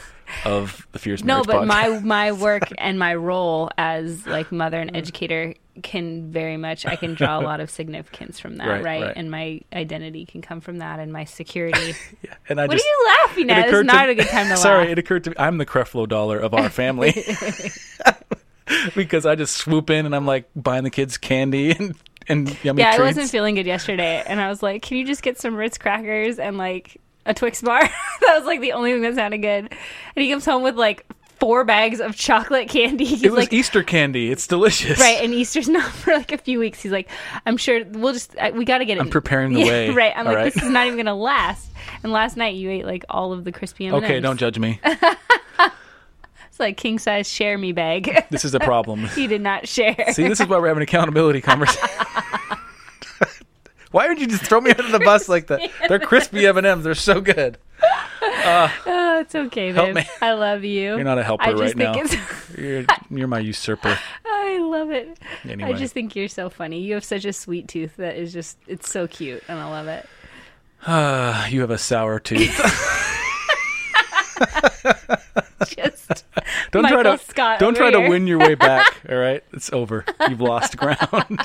of the Fierce no, Marriage but podcast. my my work and my role as like mother and educator can very much I can draw a lot of significance from that, Right, right? right. And my identity can come from that and my security. yeah, and I what just are you laughing at? It's not a good time to Sorry, laugh. it occurred to me. I'm the Creflo Dollar of our family. because I just swoop in and I'm like buying the kids candy and, and yummy yeah, I wasn't feeling good yesterday, and I was like, "Can you just get some Ritz crackers and like a Twix bar?" that was like the only thing that sounded good. And he comes home with like four bags of chocolate candy. He's it was like, Easter candy. It's delicious. right, and Easter's not for like a few weeks. He's like, "I'm sure we'll just I, we got to get it." I'm preparing the Yeah, way. right. I'm All like, right. this is not even gonna last. And last night you ate like all of the crispy M&Ms. Okay, don't judge me. It's like king size share me bag. This is a problem. he did not share. See, this is why we're having accountability conversation. Why would you just throw me under the bus like that? They're crispy M and M's. They're so good. oh, it's okay, Help babe. me. I love you. You're not a helper I just right think now. it's. You're you're my usurper. I love it. Anyway. I just think you're so funny. You have such a sweet tooth that is just it's so cute and I love it. Uh, you have a sour tooth. Just Don't try to Scott don't over try to win your way back. All right, it's over. You've lost ground.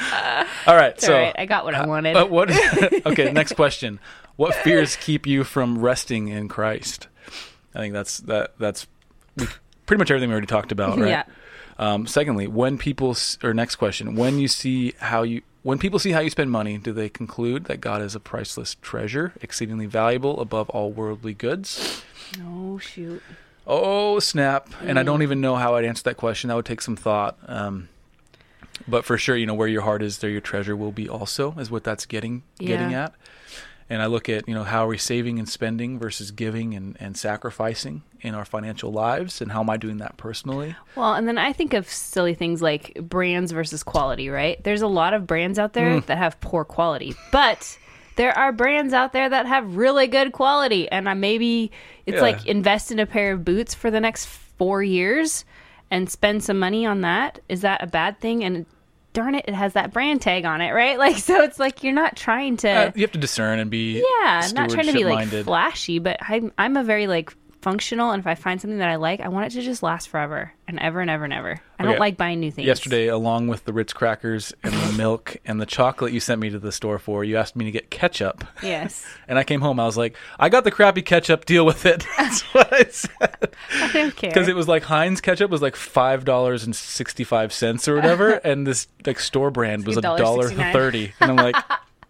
all right, so all right. I got what I wanted. uh, what? okay, next question. What fears keep you from resting in Christ? I think that's that. That's pretty much everything we already talked about, right? Yeah. Um, secondly, when people or next question, when you see how you when people see how you spend money, do they conclude that God is a priceless treasure, exceedingly valuable above all worldly goods? oh shoot. Oh snap! And I Mm. don't even know how I'd answer that question. That would take some thought. Um, but for sure, you know where your heart is, there your treasure will be. Also, is what that's getting getting at. And I look at you know how are we saving and spending versus giving and, and sacrificing in our financial lives, and how am I doing that personally? Well, and then I think of silly things like brands versus quality, right? There's a lot of brands out there mm. that have poor quality, but there are brands out there that have really good quality. And I maybe it's Yeah. like invest in a pair of boots for the next four years and spend some money on that. Is that a bad thing? And darn it, it has that brand tag on it, right? Like, so it's like you're not trying to. Uh, you have to discern and be yeah, not trying to be like stewardship-minded. flashy, but I'm I'm a very like functional, and if I find something that I like, I want it to just last forever and ever and ever and ever. I Okay. don't like buying new things. Yesterday, along with the Ritz crackers and the milk and the chocolate you sent me to the store for, you asked me to get ketchup. yes, And I came home, I was like, I got the crappy ketchup, deal with it. That's what I said. I don't care Because it was like Heinz ketchup was like five dollars and sixty five cents or whatever, and this like store brand was a dollar thirty. And I'm like,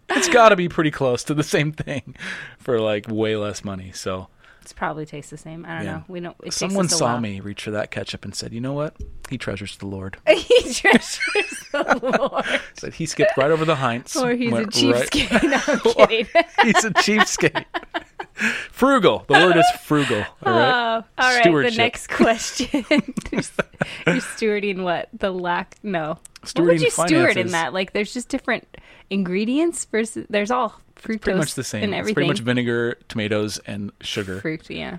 it's got to be pretty close to the same thing for like way less money. So It's probably tastes the same. I don't Yeah. know. We don't. It someone saw while. me reach for that ketchup and said, "You know what? He treasures the Lord." he treasures the Lord, Said he skipped right over the Heinz. or he's a went right- cheapskate. No, I'm kidding. he's a cheapskate. frugal. The word is frugal. All right. Oh, all right. The next question. You're stewarding what? The lack? No. what would Stewarding you steward in that? Like, there's just different ingredients versus. There's all fructose Pretty much the same. and It's everything. pretty much vinegar, tomatoes, and sugar. Fruit, yeah.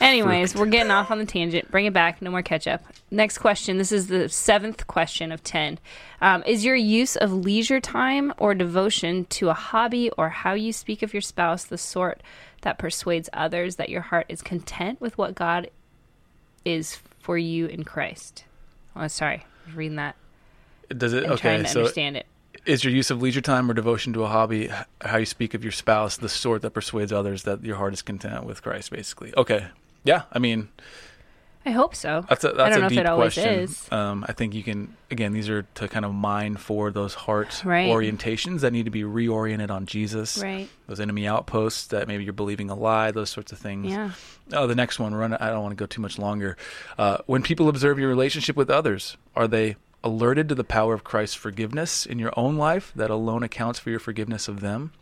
Anyways, we're getting off on the tangent. Bring it back. No more ketchup. Next question. This is the seventh question of 10. Um, is your use of leisure time or devotion to a hobby or how you speak of your spouse the sort that persuades others that your heart is content with what God is for you in Christ? Oh, sorry. I was reading that Does it? okay. trying to So understand it. Is your use of leisure time or devotion to a hobby how you speak of your spouse the sort that persuades others that your heart is content with Christ? Basically. Okay. Yeah. I mean, I hope so. that's a that's I don't a know if deep it always question. is. Um, I think you can again. These are to kind of mine for those heart Right. orientations that need to be reoriented on Jesus. Right. Those enemy outposts that maybe you're believing a lie. Those sorts of things. Yeah. Oh, the next one. Run. I don't want to go too much longer. Uh, when people observe your relationship with others, are they alerted to the power of Christ's forgiveness in your own life that alone accounts for your forgiveness of them?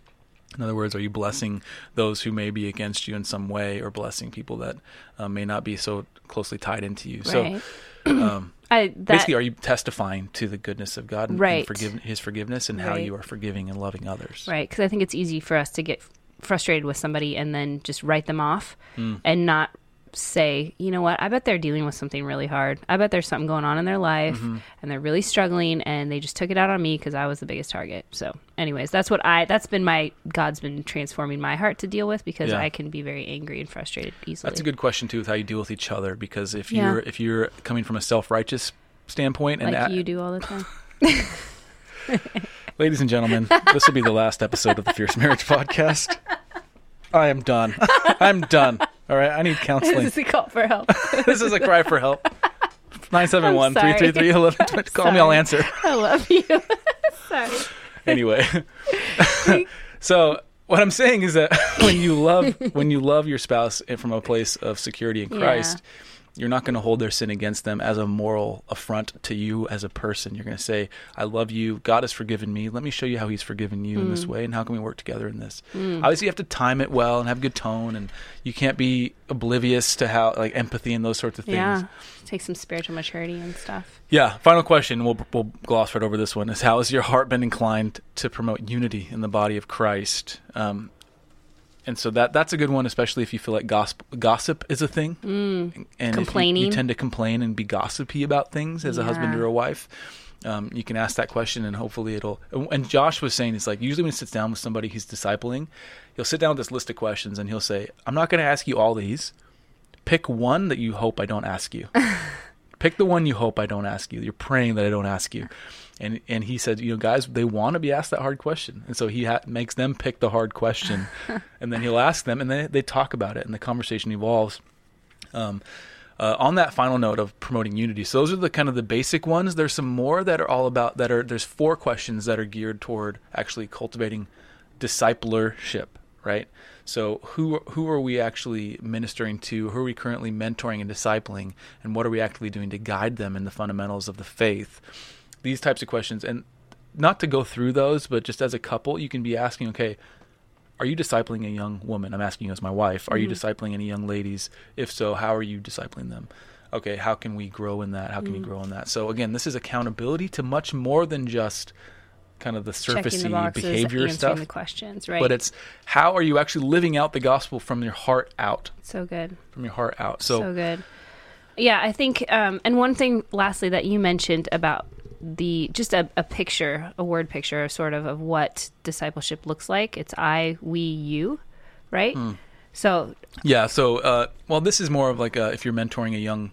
In other words, are you blessing those who may be against you in some way, or blessing people that uh, may not be so closely tied into you? Right. So, um, I that Basically, are you testifying to the goodness of God and, Right. and forgive, His forgiveness and how you are forgiving and loving others? right because I think it's easy for us to get frustrated with somebody and then just write them off Mm. and not say, you know what, I bet they're dealing with something really hard. I bet there's something going on in their life Mm-hmm. and they're really struggling and they just took it out on me because I was the biggest target. So, anyways, that's what I, that's been my, God's been transforming my heart to deal with because Yeah. I can be very angry and frustrated easily. That's a good question too, with how you deal with each other. Because if Yeah. you're if you're coming from a self righteous standpoint, and Like a- you do all the time. ladies and gentlemen, this will be the last episode of the Fierce Marriage Podcast. I am done. I'm done. All right, I need counseling. this is a call for help. this is a cry for help. 971 sorry. 333 1120. Call me, I'll answer. I love you. Sorry. Anyway. so what I'm saying is that when you love when you love your spouse from a place of security in Yeah. You're not going to hold their sin against them as a moral affront to you as a person. You're going to say, "I love you. God has forgiven me. Let me show you how He's forgiven you in Mm. this way, and how can we work together in this." Obviously, you have to time it well and have good tone, and you can't be oblivious to how like empathy and those sorts of things. Yeah. Take some spiritual maturity and stuff. Yeah. Final question. We'll we'll gloss right over this one. Is how has your heart been inclined to promote unity in the body of Christ? Um, and so that that's a good one, especially if you feel like gossip gossip is a thing, and if you- you, Mm. Tend to complain and be gossipy about things as a husband or a wife. Um, you can ask that question, and hopefully it'll. And Josh was saying it's like usually when he sits down with somebody he's discipling, he'll sit down with this list of questions, and he'll say, "I'm not going to ask you all these. Pick one that you hope I don't ask you." pick the one you hope I don't ask you. You're praying that I don't ask you. And and he said, you know, guys, they want to be asked that hard question, and so he ha- makes them pick the hard question, and then he'll ask them, and then they talk about it, and the conversation evolves. Um, uh, on that final note of promoting unity, so those are the kind of the basic ones. There's some more that are all about that are there's four questions that are geared toward actually cultivating disciplership, right? So who who are we actually ministering to? Who are we currently mentoring and discipling? And what are we actually doing to guide them in the fundamentals of the faith? These types of questions, and not to go through those, but just as a couple, you can be asking, okay, are you discipling a young woman? I'm asking you as my wife. Are you discipling any young ladies? If so, how are you discipling them? Okay, how can we grow in that? How can we grow in that? So again, this is accountability to much more than just kind of the surfacey the boxes, behavior stuff the questions, right? but it's how are you actually living out the gospel from your heart out so good. from your heart out so, so good. Yeah, I think, um, and one thing, lastly, that you mentioned about the just a, a picture, a word picture, sort of, of what discipleship looks like. It's I, we, you, right? Hmm. So, yeah so uh, well this is more of like a, if you're mentoring a young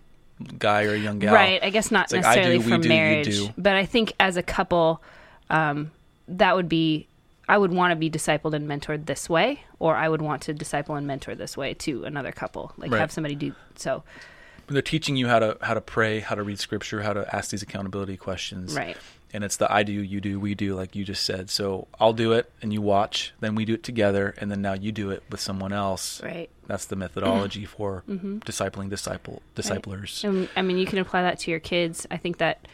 guy or a young gal right, I guess not It's like, necessarily do, we for do, marriage, but I think as a couple, um, that would be. I would want to be discipled and mentored this way, or I would want to disciple and mentor this way to another couple. Like Right. have somebody do so. They're teaching you how to how to pray how to read scripture how to ask these accountability questions Right. and it's the i do you do we do like you just said so i'll do it and you watch then we do it together and then now you do it with someone else Right. that's the methodology for Mm-hmm. discipling disciple disciplers And, I mean, you can apply that to your kids. I think that,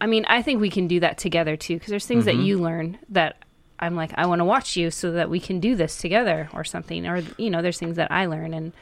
I mean, I think we can do that together too, because there's things Mm-hmm. that you learn that I'm like, I want to watch you so that we can do this together or something. Or, you know, there's things that I learn and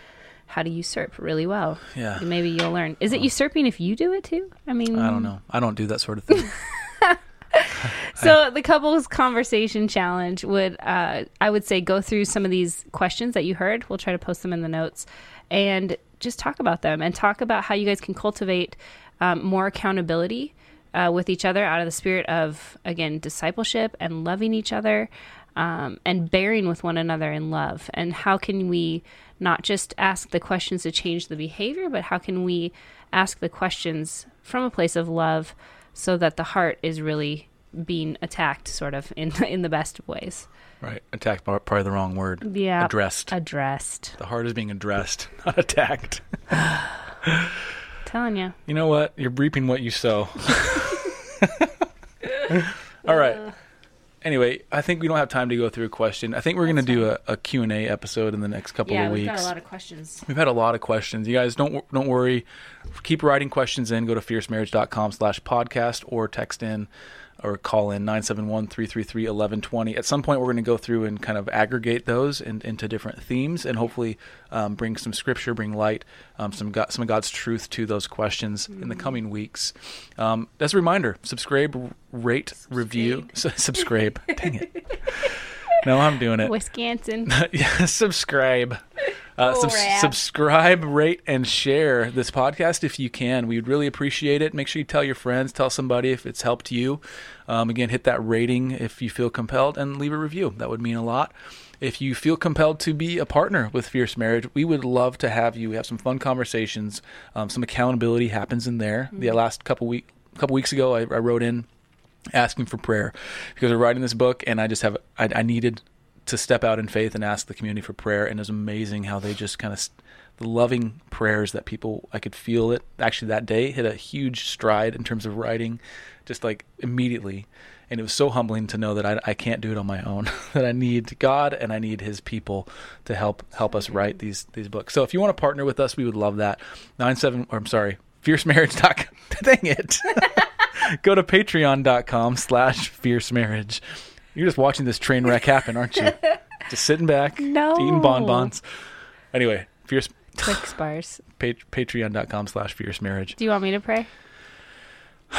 how to usurp really well. yeah Maybe you'll learn. Is it usurping if you do it too? I mean, i don't know i don't do that sort of thing So the couples conversation challenge would, uh, I would say, go through some of these questions that you heard. We'll try to post them in the notes, and just talk about them and talk about how you guys can cultivate um, more accountability uh, with each other out of the spirit of again discipleship and loving each other. Um, and bearing with one another in love, and how can we not just ask the questions to change the behavior, but how can we ask the questions from a place of love, so that the heart is really being attacked sort of in in the best of ways. right attacked probably the wrong word Yeah. addressed Addressed. the heart is being addressed not attacked Telling you. You know what? You're reaping what you sow. All right. Anyway, I think we don't have time to go through a question. I think we're going to do a, a Q&A episode in the next couple Yeah, of we've weeks. got a lot of questions. We've had a lot of questions. You guys don't don't worry. Keep writing questions in. Go to fiercemarriage.com slash podcast or text in or call in 971-333-1120. At some point, we're going to go through and kind of aggregate those in, into different themes and hopefully um, bring some scripture, bring light, um, some God, some of God's truth to those questions in the coming weeks. Um, as a reminder, subscribe, rate, review, subscribe. Dang it. No, I'm doing it. Wisconsin. yeah, subscribe. Uh, rap. subscribe, rate, and share this podcast if you can. We'd really appreciate it. Make sure you tell your friends, tell somebody if it's helped you. Um, again, hit that rating if you feel compelled, and leave a review. That would mean a lot. If you feel compelled to be a partner with Fierce Marriage, we would love to have you. We have some fun conversations. Um, some accountability happens in there. The last couple week, couple weeks ago, I, I wrote in asking for prayer because we're writing this book and I just have I, I needed to step out in faith and ask the community for prayer and it was amazing how they just kind of the loving prayers that people I could feel it actually that day hit a huge stride in terms of writing just like immediately. And it was so humbling to know that I, I can't do it on my own that I need God and I need his people to help help us write these these books. So if you want to partner with us we would love that. 97 or I'm sorry fiercemarriage.com dang it. Go to patreon.com slash fierce marriage you're just watching this train wreck happen aren't you just sitting back No. eating bonbons anyway fierce Twix bars. pa- patreon.com slash fierce marriage Do you want me to pray?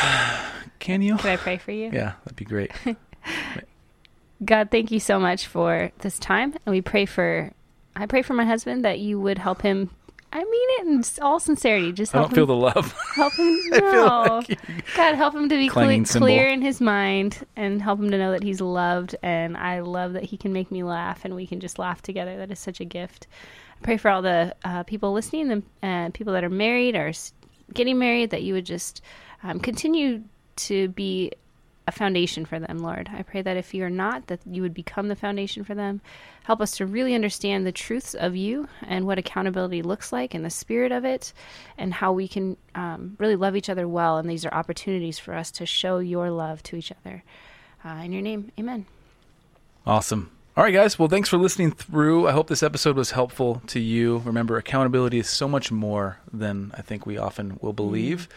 can you Can I pray for you? yeah that'd be great God, thank you so much for this time. And we pray for, I pray for my husband that you would help him. I mean it in all sincerity. Just i help don't feel the love help him. I No. like God, help him to be Clanging cle- clear in his mind and help him to know that he's loved. And I love that he can make me laugh and we can just laugh together. That is such a gift. I pray for all the uh, people listening, the uh, people that are married or getting married, that you would just um, continue to be a foundation for them, Lord. I pray that if you're not, that you would become the foundation for them. Help us to really understand the truths of you and what accountability looks like and the spirit of it, and how we can um, really love each other well. And these are opportunities for us to show your love to each other. Uh, in your name, amen. Awesome. All right, guys. Well, thanks for listening through. I hope this episode was helpful to you. Remember, accountability is so much more than I think we often will believe.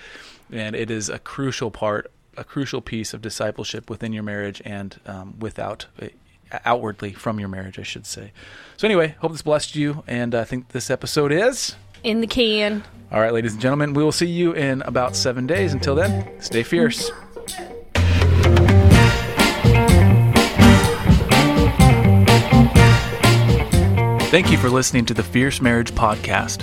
And it is a crucial part, a crucial piece of discipleship within your marriage and um, without, uh, outwardly from your marriage, I should say. So, anyway, hope this blessed you. And I think this episode is. In the can. All right, ladies and gentlemen, we will see you in about seven days. Until then, stay fierce. Thank you for listening to the Fierce Marriage Podcast.